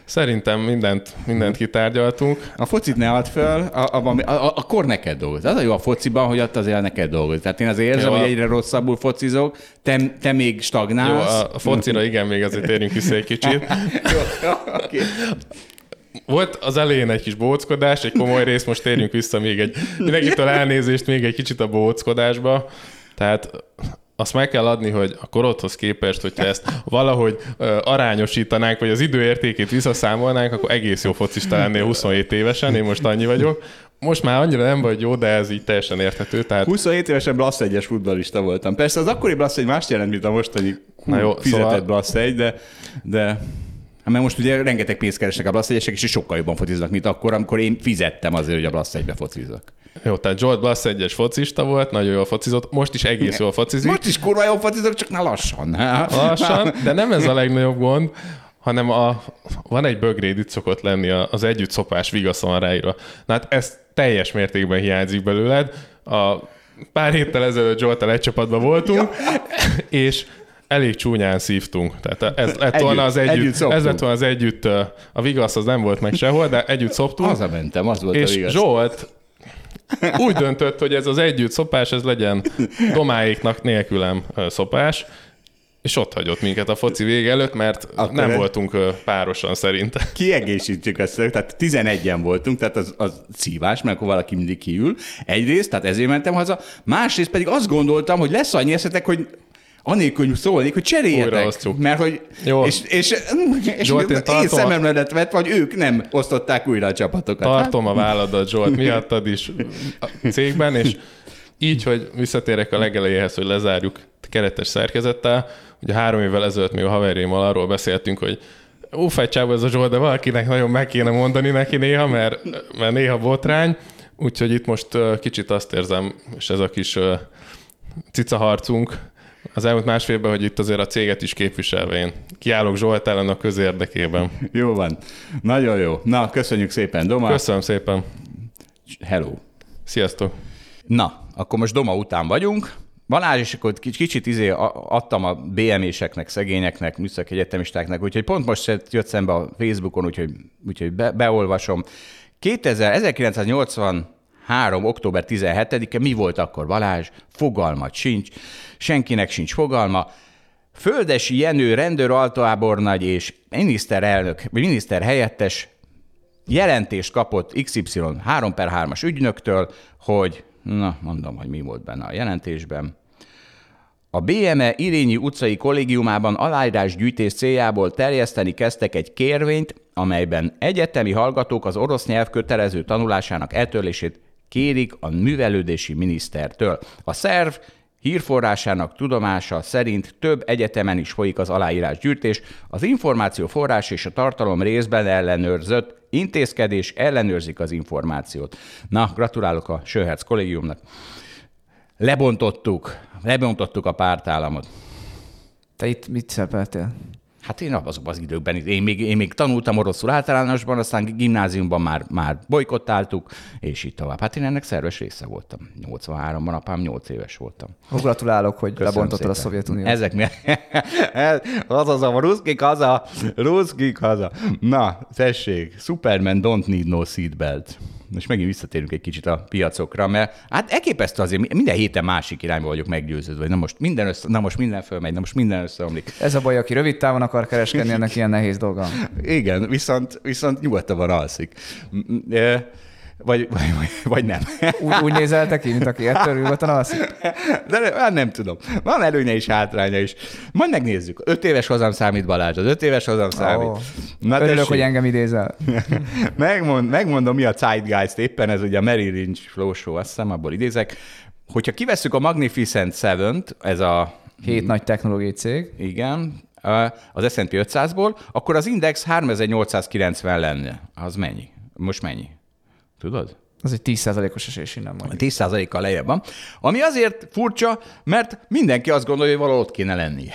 S3: Szerintem mindent, mindent kitárgyaltunk.
S1: A focit ne add föl, a, a, a, a, akkor neked dolgoz. Az a jó a fociban, hogy ott azért neked dolgoz. Tehát én azért érzem, jó, hogy egyre rosszabbul focizok, te, te még stagnálsz.
S3: Jó, a, a focira igen, még azért térjünk vissza egy kicsit. *laughs* jó, okay. Volt az elején egy kis bóckodás, egy komoly rész, most térjünk vissza még egy, mindenkitől elnézést még egy kicsit a bóckodásba. Tehát azt meg kell adni, hogy a korodhoz képest, hogyha ezt valahogy ö, arányosítanánk, vagy az időértékét visszaszámolnánk, akkor egész jó focista lennél 27 évesen, én most annyi vagyok. Most már annyira nem vagy jó, de ez így teljesen érthető. Tehát...
S1: 27 évesen Blasz 1-es futballista voltam. Persze az akkori Blasz 1 mást jelent, mint a mostani Na jó, fizetett szóval... Blasz 1, de, de Hát mert most ugye rengeteg pénzt keresnek a Blasz 1 és sokkal jobban fociznak, mint akkor, amikor én fizettem azért, hogy a Blasz 1-be focizzak.
S3: Jó, tehát Joel Blass egyes focista volt, nagyon jól focizott, most is egész jól focizik.
S1: Most is kurva jól focizok, csak na lassan.
S3: Lassan, de nem ez a legnagyobb gond, hanem a, van egy bögréd itt szokott lenni az együtt szopás vigaszon ráírva. Na hát ez teljes mértékben hiányzik belőled. A pár héttel ezelőtt Zsoltal egy csapatban voltunk, és elég csúnyán szívtunk. Tehát ez lett volna az együtt, együtt ez lett volna az együtt, a vigasz az nem volt meg sehol, de együtt szoptunk.
S1: mentem, az volt
S3: és
S1: a vigasz.
S3: Zsolt úgy döntött, hogy ez az együtt szopás, ez legyen domáéknak nélkülem szopás, és ott hagyott minket a foci vége előtt, mert
S1: Akkor
S3: nem voltunk párosan szerintem.
S1: kiegészítsük ezt, tehát 11-en voltunk, tehát az, az szívás, mert akkor valaki mindig kiül. Egyrészt, tehát ezért mentem haza, másrészt pedig azt gondoltam, hogy lesz annyi eszetek, hogy anélkül hogy szólnék, hogy cseréljetek. Mert hogy,
S3: Jó.
S1: és, és, és
S3: Zsolt, én
S1: én szememre lett vett, vagy ők nem osztották újra a csapatokat.
S3: Tartom a válladat, Zsolt, miattad is a cégben, és így, hogy visszatérek a legelejéhez, hogy lezárjuk keretes szerkezettel, ugye három évvel ezelőtt mi a haverjaimmal arról beszéltünk, hogy ó, fejcsába ez a Zsolt, de valakinek nagyon meg kéne mondani neki néha, mert, mert néha botrány, úgyhogy itt most kicsit azt érzem, és ez a kis ö, cicaharcunk az elmúlt másfél évben, hogy itt azért a céget is képviselve én kiállok Zsolt ellen a közérdekében.
S1: Jó van. Nagyon jó. Na, köszönjük szépen, Doma.
S3: Köszönöm szépen.
S1: Hello.
S3: Sziasztok!
S1: Na, akkor most Doma után vagyunk. Balázs, és akkor kic- kicsit izé adtam a BME-seknek, szegényeknek, műszaki egyetemistáknak, úgyhogy pont most jött- szembe a Facebookon, úgyhogy, úgyhogy be, beolvasom. 2000, 1983. október 17-e mi volt akkor Balázs? Fogalmat sincs, senkinek sincs fogalma. Földesi Jenő rendőr altábornagy és miniszterelnök, miniszter helyettes jelentést kapott XY 3 per 3-as ügynöktől, hogy, na, mondom, hogy mi volt benne a jelentésben. A BME Irényi utcai kollégiumában aláírásgyűjtés céljából terjeszteni kezdtek egy kérvényt, amelyben egyetemi hallgatók az orosz nyelv kötelező tanulásának eltörlését kérik a művelődési minisztertől. A szerv hírforrásának tudomása szerint több egyetemen is folyik az aláírásgyűjtés. Az információ forrás és a tartalom részben ellenőrzött intézkedés ellenőrzik az információt. Na, gratulálok a Sőherc kollégiumnak. Lebontottuk, lebontottuk a pártállamot.
S2: Te itt mit szerepeltél?
S1: Hát én azokban az időkben, én még, én még tanultam oroszul általánosban, aztán gimnáziumban már, már bolykottáltuk, és így tovább. Hát én ennek szerves része voltam. 83-ban apám 8 éves voltam.
S2: Gratulálok, hogy
S1: Köszönöm
S2: lebontottad a
S1: szépen.
S2: Szovjetuniót.
S1: Ezek mi? *laughs* Az az a ruszkik haza, ruszkik haza. Na, tessék, Superman don't need no seatbelt. Most megint visszatérünk egy kicsit a piacokra, mert hát elképesztő azért, minden héten másik irányba vagyok meggyőződve, hogy na most minden, össze, na most minden fölmegy, na most minden összeomlik.
S2: Ez a baj, aki rövid távon akar kereskedni, ennek ilyen nehéz dolga.
S1: Igen, viszont, viszont nyugodtabban alszik. Vagy, vagy, vagy, nem.
S2: Úgy, úgy nézel te ki, mint aki ettől nyugodtan alszik?
S1: De nem, hát nem tudom. Van előnye is, hátránya is. Majd megnézzük. Öt éves hozam számít Balázs, az öt éves hozam számít.
S2: Ó,
S1: Na,
S2: Örülök,
S1: tessék.
S2: hogy engem idézel. *laughs*
S1: Megmond, megmondom, mi a Zeitgeist éppen, ez ugye a Merrill Lynch Flow Show, azt hiszem, abból idézek. Hogyha kivesszük a Magnificent Seven-t, ez a,
S2: Hét nagy technológiai cég.
S1: igen, az S&P 500-ból, akkor az index 3890 lenne. Az mennyi? Most mennyi? Tudod?
S2: Az egy 10%-os esés innen mondjuk.
S1: 10%-kal lejjebb van. Ami azért furcsa, mert mindenki azt gondolja, hogy valahol ott kéne lenni.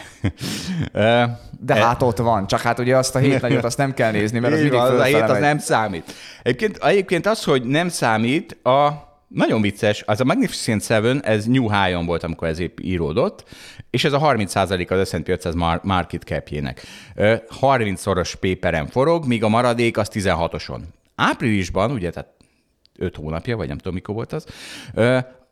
S1: *laughs*
S2: De hát ott van, csak hát ugye azt a hét nagyot azt nem kell nézni, mert az mindig
S1: van, az a hét az nem számít. Egyébként, egyébként az, hogy nem számít, a nagyon vicces, az a Magnificent Seven, ez New High-on volt, amikor ez épp íródott, és ez a 30% az S&P 500 mar- market capjének. Ö, 30-szoros paperen forog, míg a maradék az 16-oson. Áprilisban, ugye, tehát 5 hónapja, vagy nem tudom, mikor volt az,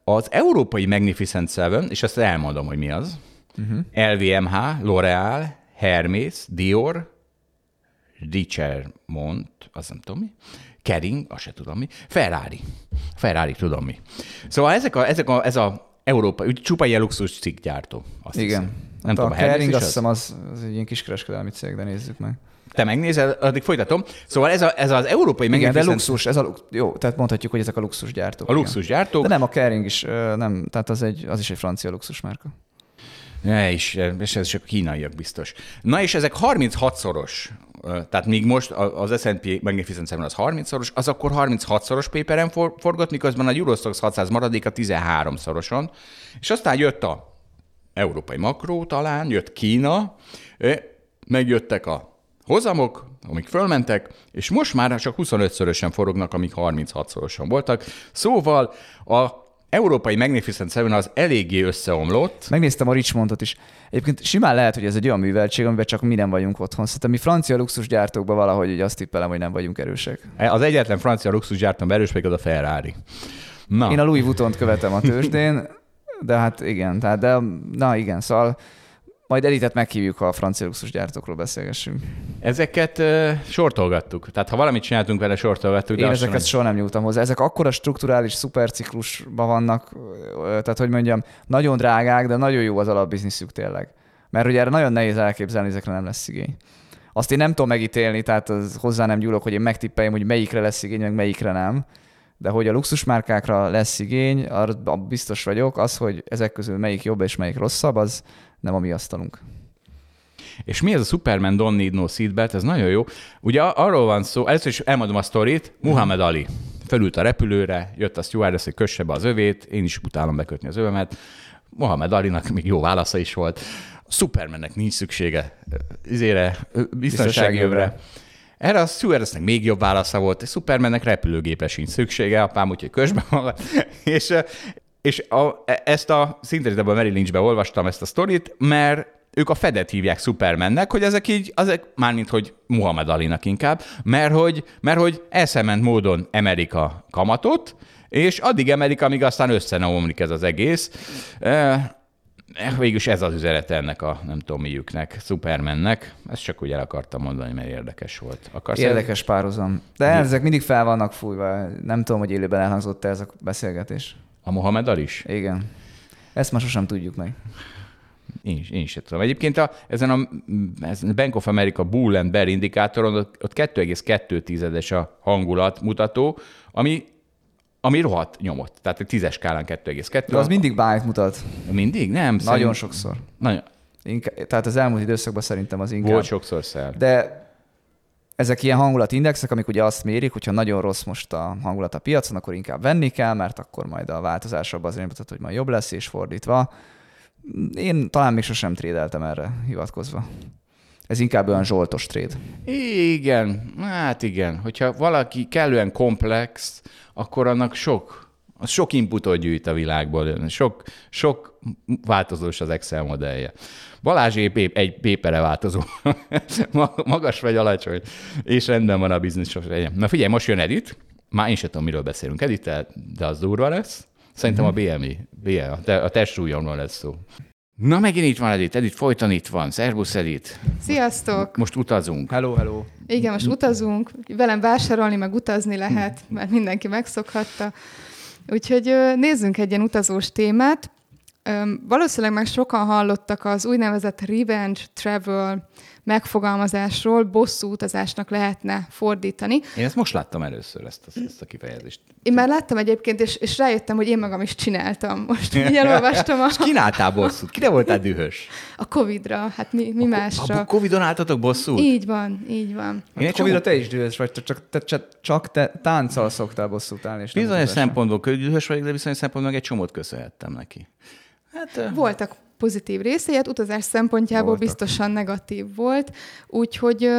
S1: az európai Magnificent Seven, és ezt elmondom, hogy mi az, uh-huh. LVMH, L'Oreal, Hermes, Dior, Richemont, azt nem tudom mi, Kering, azt se tudom mi, Ferrari. Ferrari tudom mi. Szóval ezek a, ezek a, ez a Európa, úgy csupa ilyen luxus cikkgyártó. Azt
S2: Igen.
S1: hiszem.
S2: Nem a
S1: tudom, a
S2: Kering azt
S1: az?
S2: hiszem az, az egy ilyen kiskereskedelmi cég, de nézzük meg.
S1: Te megnézed, addig folytatom. Szóval ez, a, ez az európai
S2: Igen, de luxus, ez a lux, jó, tehát mondhatjuk, hogy ezek a luxusgyártók.
S1: a
S2: igen.
S1: luxusgyártók.
S2: De nem, a Kering is, nem, tehát az, egy, az is egy francia luxusmárka.
S1: Ne is, és ez csak kínaiak biztos. Na és ezek 36-szoros, ö, tehát míg most az S&P Magnificent Seven az 30-szoros, az akkor 36-szoros paperen for, forgott, miközben a Eurostox 600 maradék a 13-szoroson, és aztán jött a európai makró talán, jött Kína, megjöttek a hozamok, amik fölmentek, és most már csak 25-szörösen forognak, amik 36-szorosan voltak. Szóval a európai Magnificent Seven az eléggé összeomlott,
S2: Megnéztem a Richmondot is. Egyébként simán lehet, hogy ez egy olyan műveltség, amiben csak mi nem vagyunk otthon. Szerintem mi francia luxusgyártókban valahogy így azt tippelem, hogy nem vagyunk erősek.
S1: Az egyetlen francia luxusgyártom erős, pedig az a Ferrari. Na,
S2: Én a Louis Vuitton-t követem a tőzsdén, de hát igen, tehát de, na igen, szóval majd Editet meghívjuk, ha a francia luxusgyártókról beszélgessünk.
S1: Ezeket uh, sortolgattuk. Tehát ha valamit csináltunk vele, sortolgattuk.
S2: Én ezeket soha nem nyúltam hozzá. Ezek akkora strukturális szuperciklusban vannak, tehát hogy mondjam, nagyon drágák, de nagyon jó az alapbizniszük tényleg. Mert ugye erre nagyon nehéz elképzelni, ezekre nem lesz igény. Azt én nem tudom megítélni, tehát az hozzá nem gyúlok, hogy én megtippeljem, hogy melyikre lesz igény, meg melyikre nem. De hogy a luxusmárkákra lesz igény, arra biztos vagyok, az, hogy ezek közül melyik jobb és melyik rosszabb, az nem a mi asztalunk.
S1: És mi ez a Superman Don't Need No Seatbelt? Ez nagyon jó. Ugye arról van szó, először is elmondom a sztorit, Muhammad Ali felült a repülőre, jött a stewardess, hogy kösse be az övét, én is utálom bekötni az övemet. Mohamed Alinak még jó válasza is volt. A Supermannek nincs szüksége izére, biztonsági övre. Erre a stewardessnek még jobb válasza volt, Supermannek repülőgépre sincs szüksége, apám, úgyhogy kösbe magad. *laughs* és, és a, ezt a a Mary Lynchbe olvastam ezt a sztorit, mert ők a Fedet hívják Supermannek, hogy ezek így, azek mármint, hogy Muhammad Alinak inkább, mert hogy, mert hogy eszement módon emelik a kamatot, és addig emelik, amíg aztán összenomlik ez az egész. Végülis ez az üzenete ennek a, nem tudom miüknek, Supermannek. Ezt csak úgy el akartam mondani, mert érdekes volt.
S2: Akarsz érdekes el... párhuzam. De Mi? ezek mindig fel vannak fújva. Nem tudom, hogy élőben elhangzott -e ez a beszélgetés.
S1: A Mohamed is?
S2: Igen. Ezt már sosem tudjuk meg.
S1: Én, én sem tudom. Egyébként a, ezen a ezen Bank of America Bull and Bear indikátoron ott, ott 2,2-es a hangulat mutató, ami ami rohadt nyomott. Tehát egy tízes skálán 2,2.
S2: De az mindig bájt mutat.
S1: Mindig? Nem.
S2: Nagyon szerint... sokszor.
S1: Nagyon.
S2: Inkább, tehát az elmúlt időszakban szerintem az inkább.
S1: Volt sokszor szel.
S2: De ezek ilyen hangulatindexek, amik ugye azt mérik, hogyha nagyon rossz most a hangulat a piacon, akkor inkább venni kell, mert akkor majd a változás abban az mutat, hogy majd jobb lesz, és fordítva. Én talán még sosem trédeltem erre hivatkozva. Ez inkább olyan zsoltos tréd.
S1: Igen, hát igen. Hogyha valaki kellően komplex, akkor annak sok, az sok inputot gyűjt a világból, sok, sok változós az Excel modellje. Balázs épp, épp egy pépere változó. *laughs* Magas vagy alacsony, és rendben van a biznisz. Na figyelj, most jön Edit, már én sem tudom, miről beszélünk Edit, de az durva lesz. Szerintem a BMI, BMI a testsúlyomról lesz szó. Na, megint itt van Edith. Edith folyton itt van. Szervusz, Edith.
S4: Sziasztok!
S1: Most utazunk.
S2: Hello, hello.
S4: Igen, most utazunk. Velem vásárolni, meg utazni lehet, mert mindenki megszokhatta. Úgyhogy nézzünk egy ilyen utazós témát. Valószínűleg már sokan hallottak az úgynevezett revenge travel megfogalmazásról bosszú utazásnak lehetne fordítani.
S1: Én ezt most láttam először, ezt a, ezt a kifejezést.
S4: Én már láttam egyébként, és, és rájöttem, hogy én magam is csináltam. Most így *laughs* elolvastam. A...
S1: Kináltál bosszút? Kire voltál dühös?
S4: A Covid-ra, hát mi, mi a, másra.
S1: A Covid-on álltatok bosszút?
S4: Így van, így van.
S2: Én a Covid-ra te is dühös vagy, csak te, csak, csak te tánccal szoktál bosszút állni. És
S1: bizonyos szempontból dühös vagyok, de bizonyos szempontból meg egy csomót köszönhettem neki.
S4: Hát, Voltak pozitív részei, hát utazás szempontjából Voltak. biztosan negatív volt, úgyhogy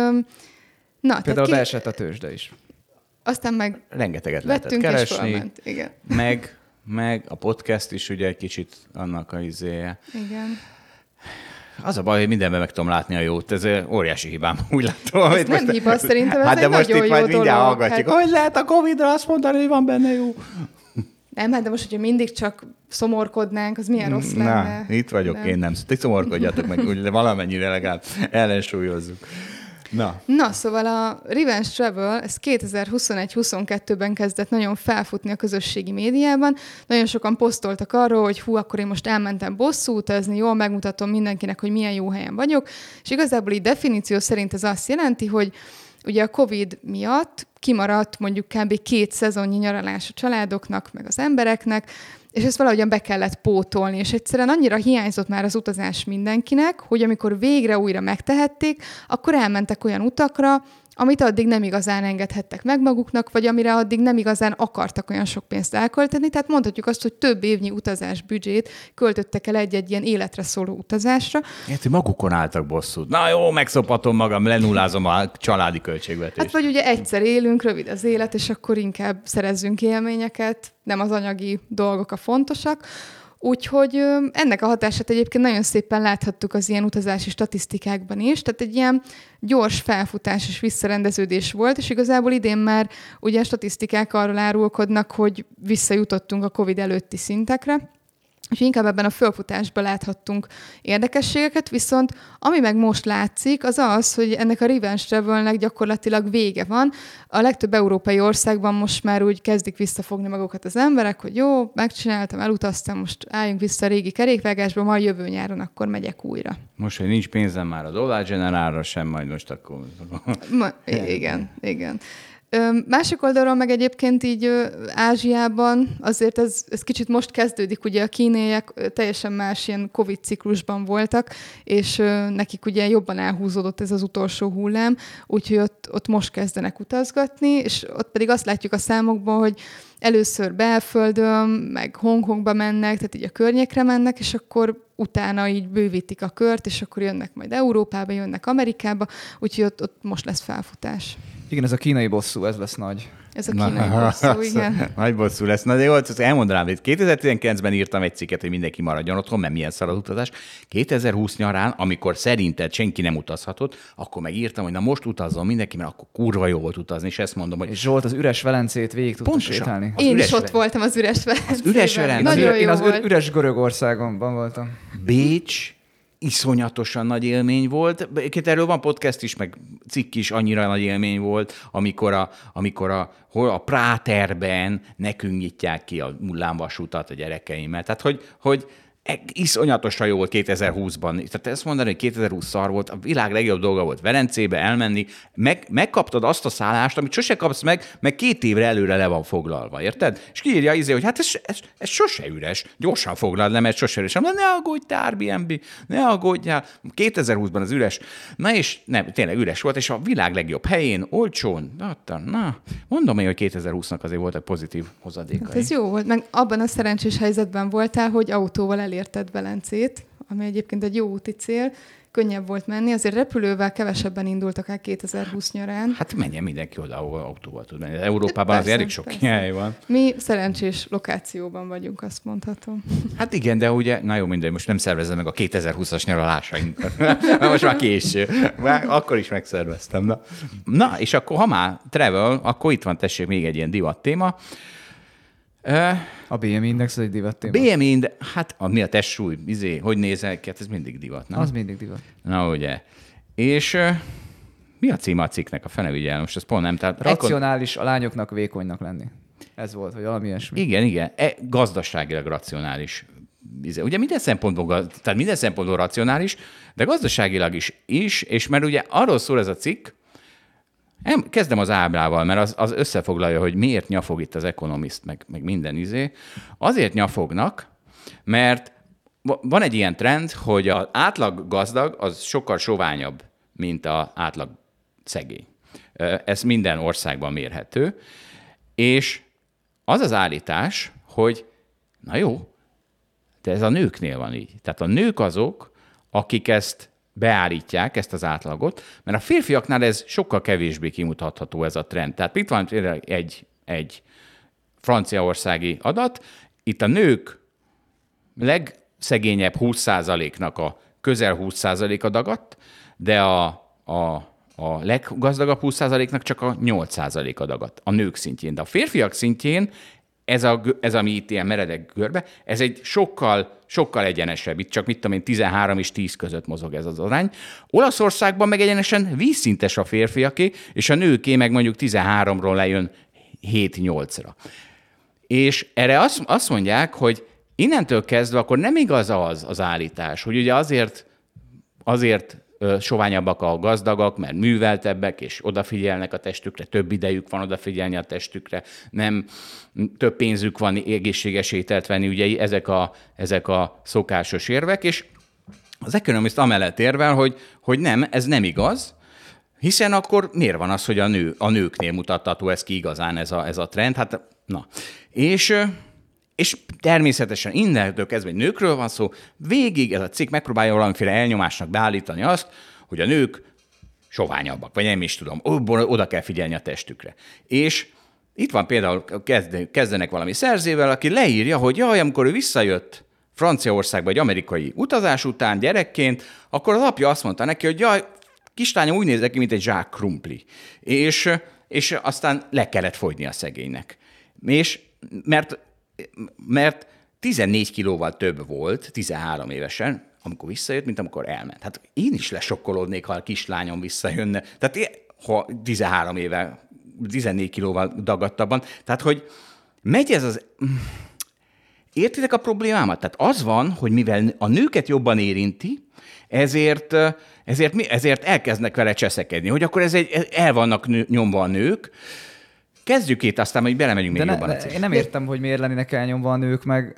S2: na, Például ki... beesett a tőzsde is.
S4: Aztán meg
S1: Rengeteget lehetett keresni, és Igen. meg, meg a podcast is ugye egy kicsit annak a izéje.
S4: Igen.
S1: Az a baj, hogy mindenben meg tudom látni a jót, ez óriási hibám, *laughs* úgy látom.
S4: Ez nem hiba, szerintem ez hát
S1: egy de most
S4: itt
S1: majd mindjárt hallgatjuk, hát... hogy lehet a Covid-ra azt mondani, hogy van benne jó.
S4: Nem, hát de most, hogyha mindig csak szomorkodnánk, az milyen rossz lenne.
S1: Na, itt vagyok, nem. én nem. Ti szomorkodjatok meg, úgy valamennyire legalább ellensúlyozzuk. Na.
S4: Na, szóval a Revenge Travel, ez 2021-22-ben kezdett nagyon felfutni a közösségi médiában. Nagyon sokan posztoltak arról, hogy hú, akkor én most elmentem bosszú utazni, jól megmutatom mindenkinek, hogy milyen jó helyen vagyok. És igazából így definíció szerint ez azt jelenti, hogy ugye a COVID miatt kimaradt mondjuk kb. két szezonnyi nyaralás a családoknak, meg az embereknek, és ezt valahogyan be kellett pótolni, és egyszerűen annyira hiányzott már az utazás mindenkinek, hogy amikor végre újra megtehették, akkor elmentek olyan utakra, amit addig nem igazán engedhettek meg maguknak, vagy amire addig nem igazán akartak olyan sok pénzt elkölteni. Tehát mondhatjuk azt, hogy több évnyi utazás büdzsét költöttek el egy-egy ilyen életre szóló utazásra.
S1: Érti, magukon álltak bosszút. Na jó, megszopatom magam, lenullázom a családi költségvetést.
S4: Hát vagy ugye egyszer élünk, rövid az élet, és akkor inkább szerezzünk élményeket, nem az anyagi dolgok a fontosak. Úgyhogy ennek a hatását egyébként nagyon szépen láthattuk az ilyen utazási statisztikákban is, tehát egy ilyen gyors felfutás és visszarendeződés volt, és igazából idén már ugye a statisztikák arról árulkodnak, hogy visszajutottunk a COVID előtti szintekre, Úgyhogy inkább ebben a fölfutásban láthattunk érdekességeket, viszont ami meg most látszik, az az, hogy ennek a revenge travelnek gyakorlatilag vége van. A legtöbb európai országban most már úgy kezdik visszafogni magukat az emberek, hogy jó, megcsináltam, elutaztam, most álljunk vissza a régi kerékvágásba, majd jövő nyáron akkor megyek újra.
S1: Most, hogy nincs pénzem már a dollár generálra sem, majd most akkor...
S4: Ma, igen, igen. Másik oldalról meg egyébként így Ázsiában azért ez, ez kicsit most kezdődik, ugye a kínaiak teljesen más ilyen Covid ciklusban voltak, és nekik ugye jobban elhúzódott ez az utolsó hullám, úgyhogy ott, ott most kezdenek utazgatni, és ott pedig azt látjuk a számokban, hogy először belföldön, meg Hongkongba mennek, tehát így a környékre mennek, és akkor utána így bővítik a kört, és akkor jönnek majd Európába, jönnek Amerikába, úgyhogy ott, ott most lesz felfutás.
S2: Igen, ez a kínai bosszú, ez lesz nagy.
S4: Ez a kínai Na, *laughs* bosszú, igen.
S1: Nagy bosszú lesz. Na de jó, azt elmondanám, hogy 2019-ben írtam egy cikket, hogy mindenki maradjon otthon, mert milyen szar az utazás. 2020 nyarán, amikor szerinted senki nem utazhatott, akkor megírtam, hogy na most utazzon mindenki, mert akkor kurva jó volt utazni, és ezt mondom, hogy...
S2: És Zsolt az üres Velencét végig tudta sétálni.
S4: Én is ott voltam az üres Velencében. Az
S1: üres Velencében.
S4: Nagyon jó
S2: Én az üres Görögországban voltam.
S1: Bécs, iszonyatosan nagy élmény volt. Két erről van podcast is, meg cikk is annyira nagy élmény volt, amikor a, amikor a, hol a Práterben nekünk nyitják ki a mullámvasutat a gyerekeimmel. Tehát, hogy, hogy iszonyatosan jó volt 2020-ban. Tehát ezt mondani, hogy 2020 szar volt, a világ legjobb dolga volt Verencébe elmenni, meg, megkaptad azt a szállást, amit sose kapsz meg, meg két évre előre le van foglalva, érted? És kiírja izé, hogy hát ez, ez, ez sose üres, gyorsan foglald le, mert sose üres. Mondom, ne aggódj, Airbnb, ne aggódjál. 2020-ban az üres, na és nem, tényleg üres volt, és a világ legjobb helyén, olcsón, na, na mondom én, hogy 2020-nak azért volt egy pozitív hozadéka. Hát
S4: ez jó volt, meg abban a szerencsés helyzetben voltál, hogy autóval elér elérted Velencét, ami egyébként egy jó úti cél, könnyebb volt menni, azért repülővel kevesebben indultak el 2020 nyarán.
S1: Hát menjen mindenki oda, ahol autóval tud menni. Európában persze, az elég sok hely van.
S4: Mi szerencsés lokációban vagyunk, azt mondhatom.
S1: Hát igen, de ugye, na jó, minden, most nem szervezem meg a 2020-as nyaralásainkat. *laughs* most már késő. Már akkor is megszerveztem. Na. na, és akkor ha már travel, akkor itt van tessék még egy ilyen divat téma.
S2: A BMI index az egy divat téma.
S1: BMI index, hát a, mi a testsúly, izé, hogy nézel ki, hát ez mindig divat, nem?
S2: Az mindig divat.
S1: Na ugye. És mi a címe a cikknek, a fene vigyel, most ezt pont nem. Tehát
S2: Racionális a lányoknak vékonynak lenni. Ez volt, vagy valami ilyesmi.
S1: Igen, igen. E, gazdaságilag racionális. Izé, ugye minden szempontból, tehát minden szempontból racionális, de gazdaságilag is, is, és mert ugye arról szól ez a cikk, Kezdem az ábrával, mert az, az összefoglalja, hogy miért nyafog itt az Economist, meg, meg minden izé. Azért nyafognak, mert van egy ilyen trend, hogy az átlag gazdag az sokkal soványabb, mint az átlag szegény. Ez minden országban mérhető. És az az állítás, hogy na jó, de ez a nőknél van így. Tehát a nők azok, akik ezt beállítják ezt az átlagot, mert a férfiaknál ez sokkal kevésbé kimutatható ez a trend. Tehát itt van egy, egy franciaországi adat, itt a nők legszegényebb 20%-nak a közel 20%-a dagadt, de a, a, a leggazdagabb 20%-nak csak a 8%-a dagadt a nők szintjén. De a férfiak szintjén ez, a, ez ami itt ilyen meredek görbe, ez egy sokkal, sokkal egyenesebb. Itt csak mit tudom én, 13 és 10 között mozog ez az arány. Olaszországban meg egyenesen vízszintes a férfiaké, és a nőké meg mondjuk 13-ról lejön 7-8-ra. És erre azt, azt mondják, hogy innentől kezdve akkor nem igaz az az állítás, hogy ugye azért, azért soványabbak a gazdagak, mert műveltebbek, és odafigyelnek a testükre, több idejük van odafigyelni a testükre, nem több pénzük van egészséges ételt venni, ugye ezek a, ezek a szokásos érvek, és az Economist amellett érvel, hogy, hogy nem, ez nem igaz, hiszen akkor miért van az, hogy a, nő, a nőknél mutatható ez ki igazán ez a, ez a trend? Hát, na. És és természetesen innentől kezdve, hogy nőkről van szó, végig ez a cikk megpróbálja valamiféle elnyomásnak beállítani azt, hogy a nők soványabbak, vagy nem is tudom, oda kell figyelni a testükre. És itt van például, kezdenek valami szerzével, aki leírja, hogy jaj, amikor ő visszajött Franciaországba egy amerikai utazás után gyerekként, akkor az apja azt mondta neki, hogy jaj, kislányom úgy néz ki, mint egy zsák krumpli. És, és aztán le kellett fogyni a szegénynek. És mert mert 14 kilóval több volt 13 évesen, amikor visszajött, mint amikor elment. Hát én is lesokkolódnék, ha a kislányom visszajönne. Tehát én, ha 13 éve, 14 kilóval dagadtabban. Tehát, hogy megy ez az... Értitek a problémámat? Tehát az van, hogy mivel a nőket jobban érinti, ezért, ezért, mi, ezért elkezdnek vele cseszekedni, hogy akkor ez egy, el vannak nő, nyomva a nők, Kezdjük itt, aztán hogy belemegyünk még
S2: De
S1: jobban.
S2: ne, én nem értem, hogy miért lennének elnyomva a nők, meg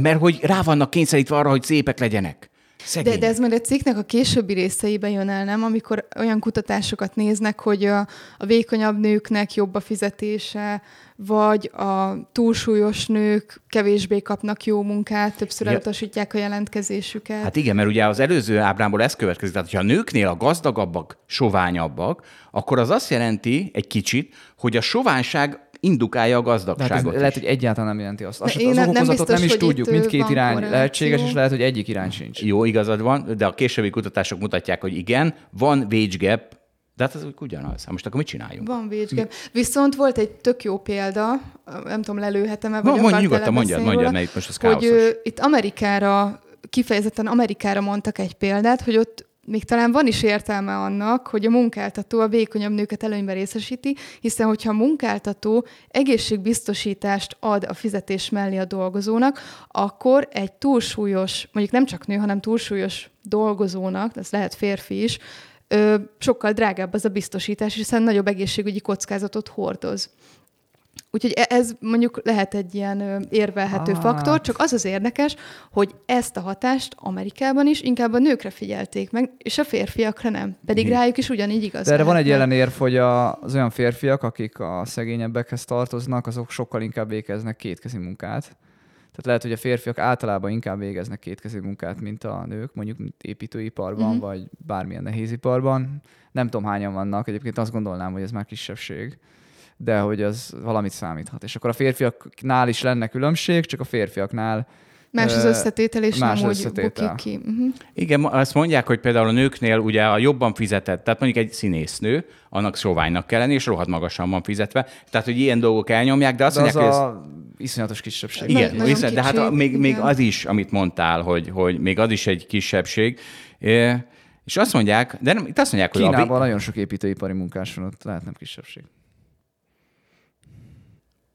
S1: Mert hogy rá vannak kényszerítve arra, hogy szépek legyenek.
S4: De,
S1: Szegények.
S4: de ez majd a cikknek a későbbi részeiben jön el, nem? Amikor olyan kutatásokat néznek, hogy a, a vékonyabb nőknek jobb a fizetése, vagy a túlsúlyos nők kevésbé kapnak jó munkát, többször
S1: Ja.
S4: elutasítják a jelentkezésüket.
S1: Hát igen, mert ugye az előző ábrámból ez következik, tehát ha a nőknél a gazdagabbak, soványabbak, akkor az azt jelenti egy kicsit, hogy a soványság indukálja a
S2: hát
S1: gazdagságot.
S2: ez lehet, hogy egyáltalán nem jelenti azt. azt az
S4: nem- biztos,
S2: nem is
S4: hogy
S2: tudjuk. Mindkét irány
S4: korreláció.
S2: lehetséges, és lehet, hogy egyik irány sincs.
S1: Jó, igazad van, de a későbbi kutatások mutatják, hogy igen, van wage gap, de hát ez ugyanaz. Hát most akkor mit csináljunk?
S4: Van wage gap. Viszont volt egy tök jó példa, nem tudom, lelőhetem-e, vagy
S1: Mondj, nyugodtan mondjad, mondjad, itt most ez
S4: hogy
S1: káoszos.
S4: ö, itt Amerikára, kifejezetten Amerikára mondtak egy példát, hogy ott még talán van is értelme annak, hogy a munkáltató a vékonyabb nőket előnyben részesíti, hiszen hogyha a munkáltató egészségbiztosítást ad a fizetés mellé a dolgozónak, akkor egy túlsúlyos, mondjuk nem csak nő, hanem túlsúlyos dolgozónak, ez lehet férfi is, ö, sokkal drágább az a biztosítás, hiszen nagyobb egészségügyi kockázatot hordoz. Úgyhogy e- ez mondjuk lehet egy ilyen érvelhető
S2: Hát.
S4: faktor, csak az az érdekes, hogy ezt a hatást Amerikában is inkább a nőkre figyelték meg, és a férfiakra nem. Pedig
S1: Igen.
S4: rájuk is ugyanígy igaz.
S2: De erre van egy ellenérv, hogy a, az olyan férfiak, akik a szegényebbekhez tartoznak, azok sokkal inkább végeznek kétkezi munkát. Tehát lehet, hogy a férfiak általában inkább végeznek kétkezi munkát, mint a nők, mondjuk mint építőiparban,
S4: Mhm.
S2: vagy bármilyen nehéziparban. Nem tudom, hányan vannak, egyébként azt gondolnám, hogy ez már kisebbség, de hogy az valamit számíthat. És akkor a férfiaknál is lenne különbség, csak a férfiaknál
S4: Más az összetétel, és
S2: más
S4: nem
S2: az
S4: úgy
S2: összetétel.
S4: bukik ki. Uh-huh.
S1: Igen, azt mondják, hogy például a nőknél ugye a jobban fizetett, tehát mondjuk egy színésznő, annak soványnak kell lenni, és rohadt magasan van fizetve. Tehát, hogy ilyen dolgok elnyomják, de azt
S2: de az
S1: mondják, hogy ez...
S2: a iszonyatos kisebbség.
S1: Igen,
S4: nagyon
S1: viszont, de hát a,
S4: kicsi,
S1: még, még az is, amit mondtál, hogy, hogy még az is egy kisebbség. É, És azt mondják, de nem, itt azt mondják, hogy a,
S2: Kínában
S1: vé-
S2: nagyon sok építőipari munkás van, ott lehet nem kisebbség.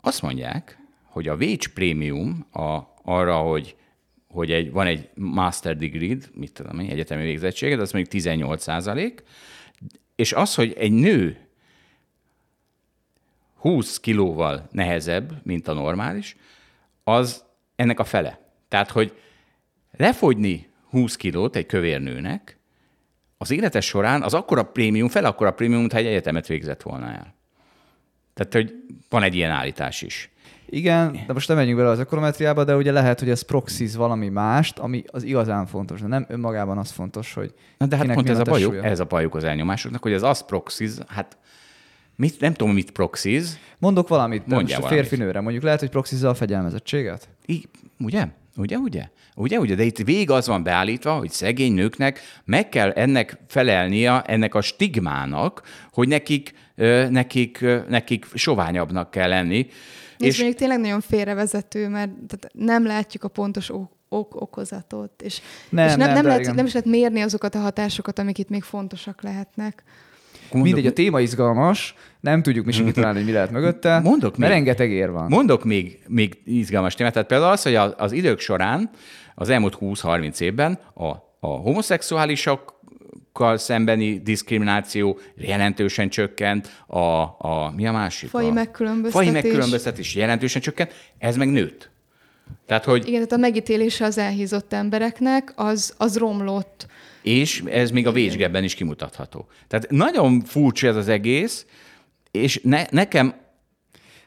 S1: Azt mondják, hogy a wage premium a, arra, hogy, hogy egy, van egy master degree mit tudom én, egyetemi végzettséged, az mondjuk 18 százalék, és az, hogy egy nő 20 kilóval nehezebb, mint a normális, az ennek a fele. Tehát, hogy lefogyni 20 kilót egy kövér nőnek, az életes során az akkora prémium, fel akkora prémium, mintha egy egyetemet végzett volna el. Tehát, hogy van egy ilyen állítás is.
S2: Igen, de most nem menjünk bele az ökonometriába, de ugye lehet, hogy ez proxiz valami mást, ami az igazán fontos, de nem önmagában az fontos, hogy
S1: Na de hát pont ez a, bajuk, ez a bajuk az elnyomásoknak, hogy ez az proxiz, hát mit, nem tudom, mit proxiz,
S2: Mondok valamit, de
S1: Mondjál
S2: most a férfi
S1: valamit.
S2: nőre. Mondjuk lehet, hogy proxizza a fegyelmezettséget?
S1: Í- ugye? Ugye, ugye? Ugye, ugye? De itt végig az van beállítva, hogy szegény nőknek meg kell ennek felelnia, ennek a stigmának, hogy nekik, nekik, nekik soványabbnak kell lenni.
S4: És,
S1: És
S4: mondjuk tényleg nagyon félrevezető, mert tehát nem látjuk a pontos ok- ok- okozatot, és
S2: Nem,
S4: és nem,
S2: nem,
S4: nem, lehet,
S2: igen.
S4: nem is lehet mérni azokat a hatásokat, amik itt még fontosak lehetnek.
S1: Mondok,
S2: Mindegy, a téma izgalmas, nem tudjuk mi sem kitalálni, hogy mi lehet mögötte,
S1: Mondok
S2: mert
S1: még.
S2: rengeteg ér van.
S1: Mondok még, még izgalmas témát. Tehát például az, hogy az idők során, az elmúlt 20-30 évben a, a homoszexuálisokkal szembeni diszkrimináció jelentősen csökkent, a, a mi a másik?
S4: Fai
S1: a,
S4: megkülönböztetés.
S1: Fai megkülönböztetés jelentősen csökkent, ez meg nőtt. Tehát, hogy,
S4: Igen, tehát a megítélése az elhízott embereknek, az, az romlott.
S1: És ez még a végsgebben is kimutatható. Tehát nagyon furcsa ez az egész, és ne, nekem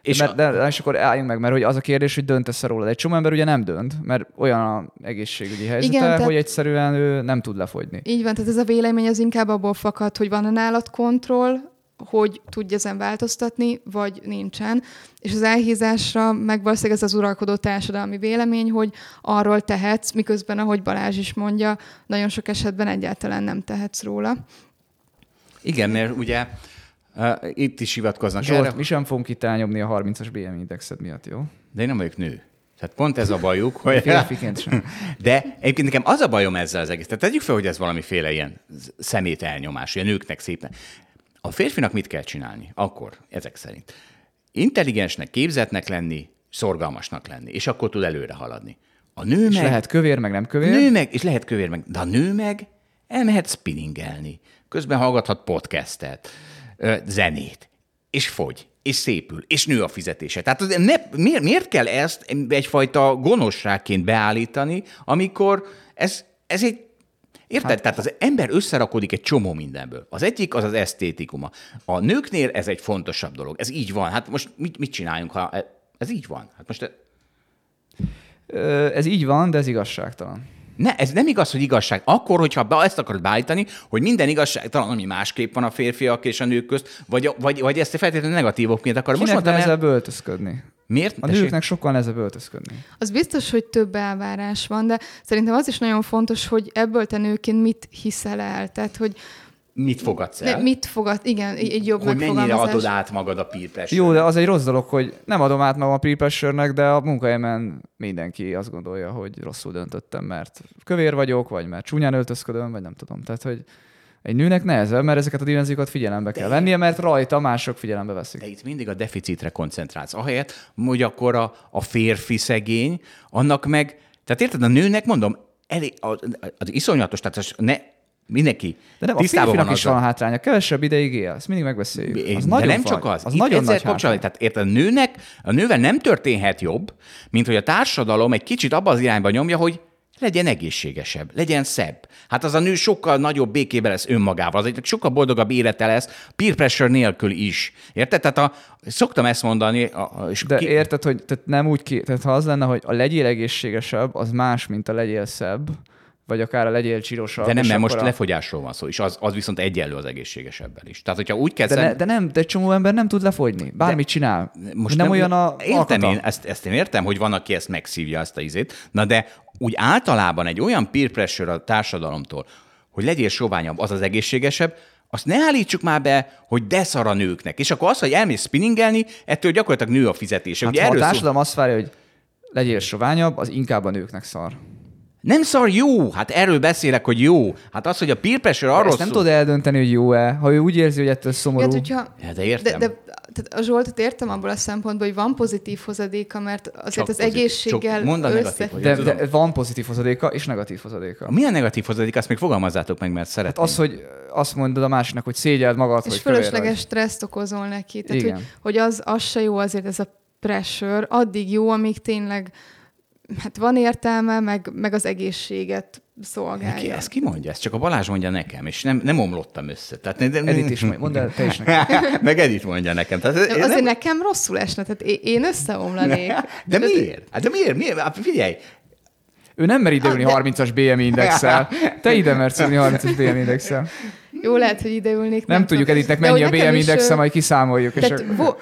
S1: és
S2: És, mert, de, de, és akkor álljunk meg, mert hogy az a kérdés, hogy döntesz-e róla. De egy csomó ember ugye nem dönt, mert olyan a egészségügyi helyzete,
S4: Igen, tehát-
S2: hogy egyszerűen ő nem tud lefogyni.
S4: Így van, tehát ez a vélemény az inkább abból fakad, hogy van-e nálad kontroll, hogy tudj ezen változtatni, vagy nincsen. És az elhízásra meg valószínűleg ez az uralkodó társadalmi vélemény, hogy arról tehetsz, miközben, ahogy Balázs is mondja, nagyon sok esetben egyáltalán nem tehetsz róla.
S1: igen, mert ugye uh, itt is hivatkoznak
S2: Zsolt,
S1: erre,
S2: mi sem fogunk itt elnyomni a 30-as BMI indexed miatt, jó?
S1: de én nem vagyok nő. Tehát pont ez a bajuk, hogy...
S2: Férfiként sem.
S1: De egyébként nekem az a bajom ezzel az egész. Tehát tegyük fel, hogy ez valamiféle ilyen szemét elnyomás, ilyen nőknek szépen. A férfinak mit kell csinálni? Akkor, ezek szerint. Intelligensnek, képzetnek lenni, szorgalmasnak lenni, és akkor tud előre haladni. A nő
S2: És
S1: meg...
S2: lehet kövér, meg nem kövér.
S1: nő meg, és lehet kövér meg, de a nő meg elmehet spinningelni. Közben hallgathat podcastet, zenét, és fogy, és szépül, és nő a fizetése. Tehát ne, miért, miért kell ezt egyfajta gonoszságként beállítani, amikor ez, ez egy Érted? Hát, Tehát az ember összerakodik egy csomó mindenből. Az egyik az az esztétikuma. A nőknél ez egy fontosabb dolog. Ez így van. Hát most mit, mit csináljunk, ha e- ez így van? Hát most
S2: Ö, Ez így van, de ez igazságtalan.
S1: Ne, ez nem igaz, hogy igazság. Akkor, hogyha be- ezt akarod beállítani, hogy minden igazságtalan, ami másképp van a férfiak és a nők közt, vagy, vagy, vagy ezt feltétlenül negatívokként akarod. Most mondtam el,
S2: nehezebb öltözködni?
S1: Miért?
S2: A nőknek sokkal nehezebb öltözködni.
S4: Az biztos, hogy több elvárás van, de szerintem az is nagyon fontos, hogy ebből te nőként mit hiszel el. Tehát, hogy
S1: Mit fogadsz el?
S4: ne, mit fogad, igen, egy jobb
S1: hogy mennyire adod át magad a peer pressure
S2: Jó, de az egy rossz dolog, hogy nem adom át magam a peer de a munkahelyemen mindenki azt gondolja, hogy rosszul döntöttem, mert kövér vagyok, vagy mert csúnyán öltözködöm, vagy nem tudom. Tehát, hogy egy nőnek nehezebb, mert ezeket a dimenziókat figyelembe kell vennie, mert rajta mások figyelembe veszik.
S1: De itt mindig a deficitre koncentrálsz. Ahelyett, hogy akkor a, a férfi szegény, annak meg, tehát érted, a nőnek mondom, elég, az, az iszonyatos, tehát ne, mindenki
S2: De nem, a férfinak is van a hátránya. Kevesebb ideig él, ezt mindig megbeszéljük. Az
S1: de
S2: nagyon
S1: nem
S2: nagy,
S1: csak az.
S2: Az
S1: Itt
S2: nagyon nagy hátrány.
S1: tehát érted, a nőnek, a nővel nem történhet jobb, mint hogy a társadalom egy kicsit abba az irányba nyomja, hogy legyen egészségesebb, legyen szebb. Hát az a nő sokkal nagyobb békében lesz önmagával, az egy sokkal boldogabb élete lesz, peer pressure nélkül is. Érted? Tehát a, szoktam ezt mondani, a, és
S2: De
S1: ki-
S2: érted, hogy tehát nem úgy ki, tehát ha az lenne, hogy a legyél egészségesebb, az más, mint a legyél szebb, vagy akár a legyél csirosabb.
S1: de nem, mert most
S2: a...
S1: lefogyásról van szó, és az, az viszont egyenlő az egészségesebbel is. Tehát, hogyha úgy
S2: de,
S1: kezdem...
S2: ne, de nem, de egy csomó ember nem tud lefogyni. Bármit csinál.
S1: Most
S2: nem, olyan a
S1: Értem
S2: alkata.
S1: én, ezt, ezt én értem, hogy van, aki ezt megszívja, ezt a izét, na de úgy általában egy olyan peer pressure a társadalomtól, hogy legyél soványabb, az az egészségesebb, azt ne állítsuk már be, hogy de szar a nőknek. És akkor az, hogy elmész spinningelni, ettől gyakorlatilag nő a fizetése.
S2: Hát
S1: Ugye
S2: ha a társadalom azt várja, hogy legyél soványabb, az inkább a nőknek szar.
S1: Nem szar jó, hát erről beszélek, hogy jó. Hát az, hogy a peer pressure arról
S2: Ezt nem
S1: szól...
S2: tudod eldönteni, hogy jó-e. Ha ő úgy érzi, hogy ettől szomorú,
S4: Hát, hogyha,
S1: Ja, de értem.
S4: De, de tehát a Zsoltot értem abból a szempontból, hogy van pozitív hozadéka, mert azért
S1: Csak
S4: az
S1: pozitív.
S4: egészséggel
S1: Csak a
S4: össze...
S1: negatív, hogy-
S2: de, de van pozitív hozadéka és negatív hozadéka.
S1: Milyen negatív hozadék, azt még fogalmazzátok meg, mert szeretném.
S2: Hát az, hogy azt mondod a másiknak, hogy szégyeld magad,
S4: És
S2: hogy
S4: fölösleges stresszt okozol neki. Tehát,
S2: Igen.
S4: hogy, hogy az, az se jó azért ez a pressure, addig jó, amíg tényleg hát van értelme, meg, meg az egészséget
S1: Ki,
S4: szolgálja.
S1: ezt ki mondja? Ezt csak a Balázs mondja nekem, és nem, nem omlottam össze. Tehát, ne-
S2: Edith is mondja, mondd el te is nekem.
S1: Meg *laughs* Edith mondja nekem. Tehát,
S4: Nem,
S1: én
S4: azért nekem rosszul esne, tehát én- összeomlanék. *laughs*
S1: De miért? Hát de miért? miért? Hát figyelj,
S2: Ő nem mer ideülni
S4: Ah,
S2: 30-as BM indexel. Te ide mersz ülni 30-as BM indexel.
S4: Jó, lehet, hogy ideülnék.
S2: Nem, tudjuk
S4: tudom.
S2: Editnek mennyi a BM indexe, majd kiszámoljuk. És
S4: Tehát vo-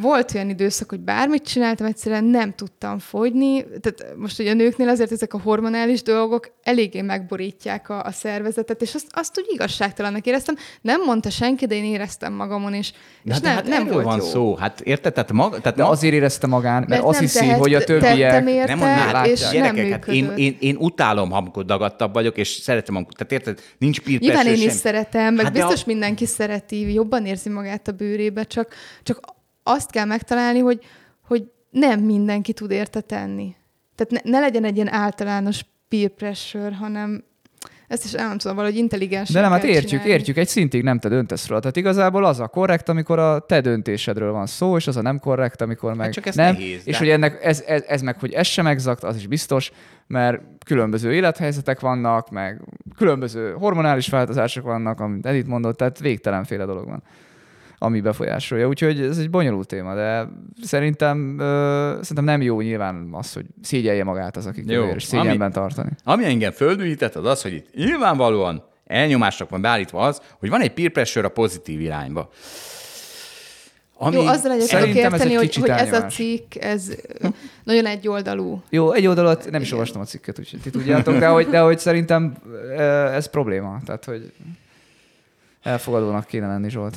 S4: volt olyan időszak, hogy bármit csináltam, egyszerűen nem tudtam fogyni. Tehát most ugye a nőknél azért ezek a hormonális dolgok eléggé megborítják a, a szervezetet, és azt, azt úgy igazságtalannak éreztem. Nem mondta senki, de én éreztem magamon, és,
S1: de,
S4: és
S1: de
S4: nem,
S1: hát
S4: nem volt
S1: van
S4: jó.
S1: szó. Hát érted? Tehát, maga, tehát
S2: de
S1: ma-
S2: azért érezte magán, mert,
S4: Mert
S2: azt
S4: nem
S2: hiszi,
S4: tehet-
S2: hogy a többiek...
S4: érte,
S1: nem mondaná,
S4: és nem
S1: hát én, én, én, utálom, amikor dagadtabb vagyok, és szeretem, amikor, tehát érted? Nincs peer
S4: Nyilván én is
S1: sem.
S4: Szeretem, meg
S1: Hát
S4: biztos
S1: a-
S4: mindenki szereti, jobban érzi magát a bőrébe, csak, csak azt kell megtalálni, hogy, hogy nem mindenki tud érte tenni. Tehát ne, ne legyen egy ilyen általános peer pressure, hanem ezt is nem tudom, valahogy intelligensen
S2: De nem, hát értjük,
S4: csinálni.
S2: értjük, egy szintig nem te döntesz róla. Tehát igazából az a korrekt, amikor a te döntésedről van szó, és az a nem korrekt, amikor meg
S1: Hát csak ez
S2: nem.
S1: nehéz,
S2: és
S1: de-
S2: hogy ennek ez, ez, ez, meg, hogy ez sem exakt, az is biztos, mert különböző élethelyzetek vannak, meg különböző hormonális változások vannak, amit Edith mondott, tehát végtelenféle dolog van ami befolyásolja. Úgyhogy ez egy bonyolult téma, de szerintem, ö, szerintem nem jó nyilván az, hogy szégyelje magát az, aki
S1: Jó,
S2: kövér, és szégyenben
S1: ami-
S2: tartani.
S1: Ami engem földühített, az az, hogy itt nyilvánvalóan elnyomásnak van beállítva az, hogy van egy peer pressure a pozitív irányba. Ami
S4: Jó, azzal egyet tudok
S2: Szerintem ez
S4: érteni,
S2: egy
S4: hogy,
S2: kicsit
S4: hogy ez a cikk, ez nagyon egyoldalú.
S2: Jó, egy oldalat nem is olvastam a cikket, úgyhogy ti tudjátok, de hogy, de hogy szerintem ez probléma. Tehát, hogy elfogadónak kéne lenni, Zsolt.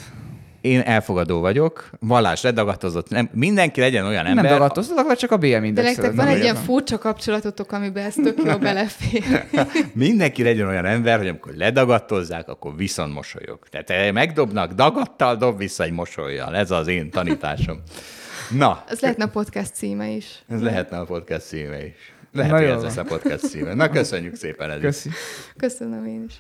S1: Én elfogadó vagyok, vallás ledagatozott, nem, mindenki legyen olyan ember.
S2: Nem dagadoztatok, vagy csak a BM
S4: De
S2: index.
S4: nektek van egy ilyen furcsa kapcsolatotok, amiben ez tök jó belefér. *laughs*
S1: Mindenki legyen olyan ember, hogy amikor ledagatozzák, akkor viszont mosolyog. Tehát eh, megdobnak dagattal, dob vissza egy mosolyjal. Ez az én tanításom. Na,
S4: Ez lehetne a podcast címe is.
S1: ez lehetne a podcast címe is. Lehet,
S2: Na
S1: hogy
S2: jó
S1: ez lesz a podcast címe. Na, köszönjük szépen, Edith.
S2: Köszi.
S4: Köszönöm én is.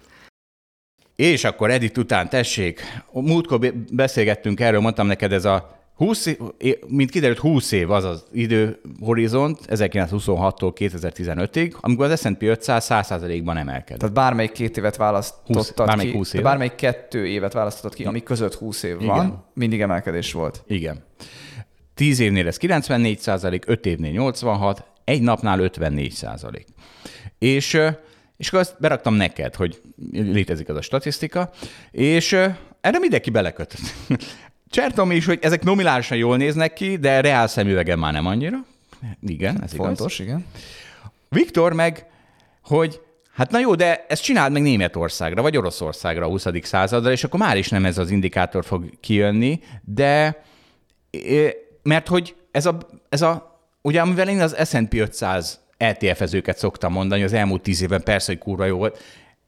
S1: És akkor Edith után tessék, múltkor be- beszélgettünk erről, mondtam neked ez a 20 év, é- mint kiderült, 20 év az az időhorizont, 1926-tól 2015-ig, amikor az S&P 500 100%-ban emelkedett.
S2: Tehát bármelyik két évet választottad
S1: 20 bármelyik
S2: ki,
S1: 20
S2: de
S1: évet.
S2: bármelyik kettő évet választottad ki, ami között 20 év
S1: Igen.
S2: van, mindig emelkedés volt.
S1: Igen. 10 évnél ez 94 százalék, 5 évnél 86, egy napnál 54 százalék. És, és akkor azt beraktam neked, hogy létezik az a statisztika, és erre mindenki belekötött. *laughs* Csertom is, hogy ezek nominálisan jól néznek ki, de reál szemüvegen már nem annyira. Igen, ez igaz.
S2: Fontos, igen.
S1: Viktor meg, hogy hát na jó, de ezt csináld meg Németországra, vagy Oroszországra a 20. századra, és akkor már is nem ez az indikátor fog kijönni, de mert hogy ez a, ez a ugye amivel én az S&P 500 ETF-ezőket szoktam mondani, az elmúlt tíz évben persze, hogy kurva jó volt,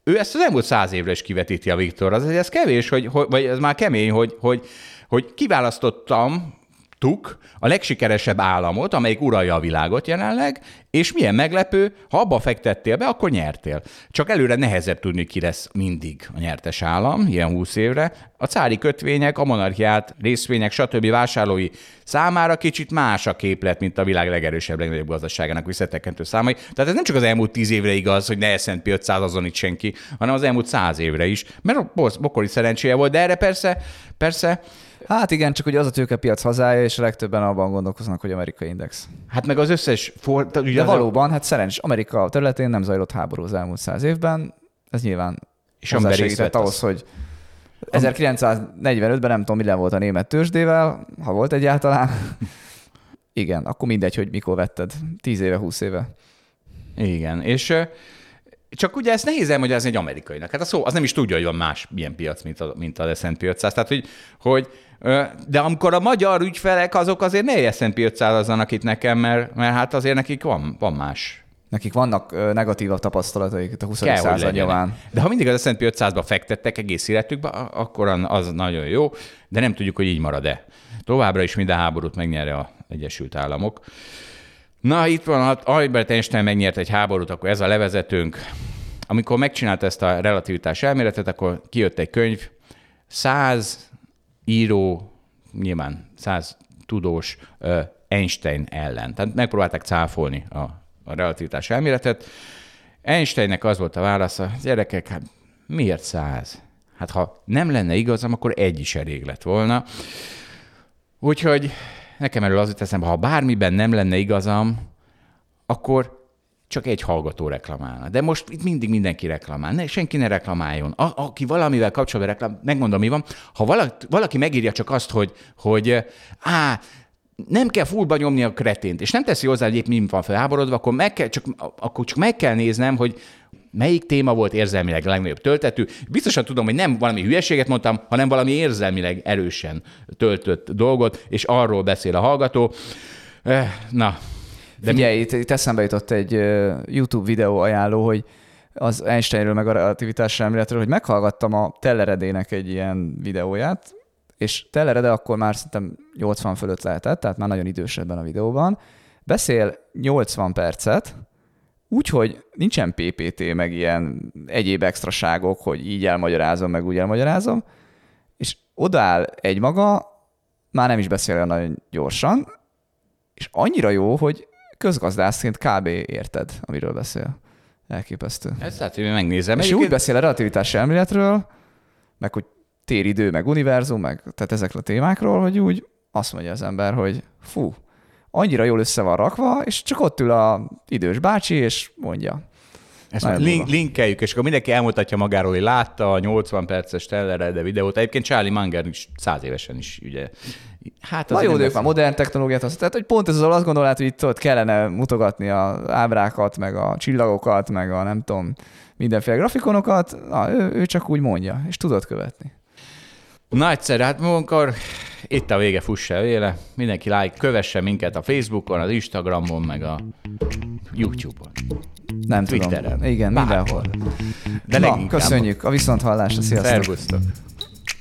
S1: ő ezt az elmúlt száz évre is kivetíti a Viktor. Az, ez kevés, hogy, hogy, vagy ez már kemény, hogy, hogy, hogy kiválasztottam tuk a legsikeresebb államot, amelyik uralja a világot jelenleg, és milyen meglepő, ha abba fektettél be, akkor nyertél. Csak előre nehezebb tudni, ki lesz mindig a nyertes állam, ilyen 20 évre. A cári kötvények, a monarchiát, részvények, stb. vásárlói számára kicsit más a képlet, mint a világ legerősebb, legnagyobb gazdaságának visszatekintő számai. Tehát ez nem csak az elmúlt 10 évre igaz, hogy ne S&P 500 azonít senki, hanem az elmúlt 100 évre is. Mert a bokori szerencséje volt, de erre persze, persze
S2: Hát igen, csak ugye az a tőkepiac hazája, és a legtöbben abban gondolkoznak, hogy amerikai index.
S1: Hát meg az összes for... Ugye
S2: De
S1: az
S2: valóban, hát szerencs, Amerika területén nem zajlott háború az elmúlt száz évben, ez nyilván
S1: És
S2: hozzásegített ahhoz,
S1: az.
S2: hogy 1945-ben nem tudom, mi volt a német tőzsdével, ha volt egyáltalán. *laughs* Igen, akkor mindegy, hogy mikor vetted. 10 éve, 20 éve.
S1: A... Igen, és csak ugye ezt nehéz elmagyarázni egy amerikainak. Hát a szó, az nem is tudja, hogy van más ilyen piac, mint, a, mint az S&P 500. Tehát, hogy, hogy de amikor a magyar ügyfelek, azok azért ne S&P 500 itt nekem, mert, mert hát azért nekik van, van más
S2: Nekik vannak negatívabb tapasztalataik itt a 20.
S1: Kell,
S2: század nyomán.
S1: De ha mindig az S&P 500-ba fektettek egész életükbe, a- akkor az nagyon jó, de nem tudjuk, hogy így marad-e. Továbbra is minden háborút megnyerje az Egyesült Államok. Na, itt van, ha Albert Einstein megnyert egy háborút, akkor ez a levezetőnk. Amikor megcsinálta ezt a relativitás elméletet, akkor kijött egy könyv, száz író, nyilván száz tudós Einstein ellen. Tehát megpróbálták cáfolni a, a relativitás elméletet. Einsteinnek az volt a válasza, gyerekek, hát miért száz? Hát ha nem lenne igazam, akkor egy is elég lett volna. Úgyhogy nekem erről az jut eszembe, ha bármiben nem lenne igazam, akkor csak egy hallgató reklamálna. De most itt mindig mindenki reklamál. Ne, senki ne reklamáljon. A, aki valamivel kapcsolatban reklamál, megmondom, mi van. Ha valaki, valaki megírja csak azt, hogy, hogy á, nem kell fullba nyomni a kretént, és nem teszi hozzá, hogy épp mi van felháborodva, akkor, meg kell, csak, akkor csak meg kell néznem, hogy melyik téma volt érzelmileg legnagyobb töltetű. Biztosan tudom, hogy nem valami hülyeséget mondtam, hanem valami érzelmileg erősen töltött dolgot, és arról beszél a hallgató. Eh, Na,
S2: De Figyelj, itt, itt eszembe jutott egy YouTube videó ajánló, hogy az Einsteinről meg a relativitás elméletről, hogy meghallgattam a Telleredének egy ilyen videóját, és Tellerede akkor már szerintem 80 fölött lehetett, tehát már nagyon idős ebben a videóban. Beszél 80 percet, úgyhogy nincsen PPT, meg ilyen egyéb extraságok, hogy így elmagyarázom, meg úgy elmagyarázom, és odaáll egy maga, már nem is beszél olyan nagyon gyorsan, és annyira jó, hogy közgazdászként kb. érted, amiről beszél. Elképesztő.
S1: ezt hát, hogy megnézem.
S2: És úgy beszél a relativitás elméletről, meg hogy téridő, meg univerzum, meg tehát ezekről a témákról, hogy úgy azt mondja az ember, hogy fú, annyira jól össze van rakva, és csak ott ül a idős bácsi, és mondja.
S1: Ezt
S2: Nagyon
S1: link, linkeljük, és akkor mindenki elmutatja magáról, hogy látta a 80 perces Tellerede videót. Egyébként Charlie Munger is száz évesen is, ugye. Hát
S2: Na
S1: azért
S2: jó, ők már modern technológiát használják. Tehát, hogy pont ez az, azt gondolod, hogy itt ott kellene mutogatni az ábrákat, meg a csillagokat, meg a nem tudom, mindenféle grafikonokat, na, ő, ő csak úgy mondja, és tudod követni.
S1: Nagyszerű, hát munkor itt a vége, fuss el véle. Mindenki like, kövesse minket a Facebookon, az Instagramon, meg a YouTube-on.
S2: Nem
S1: Twitteren.
S2: tudom. Igen,
S1: Bárhol.
S2: mindenhol.
S1: De
S2: Na, köszönjük a viszonthallásra, sziasztok!
S1: Szervusztok.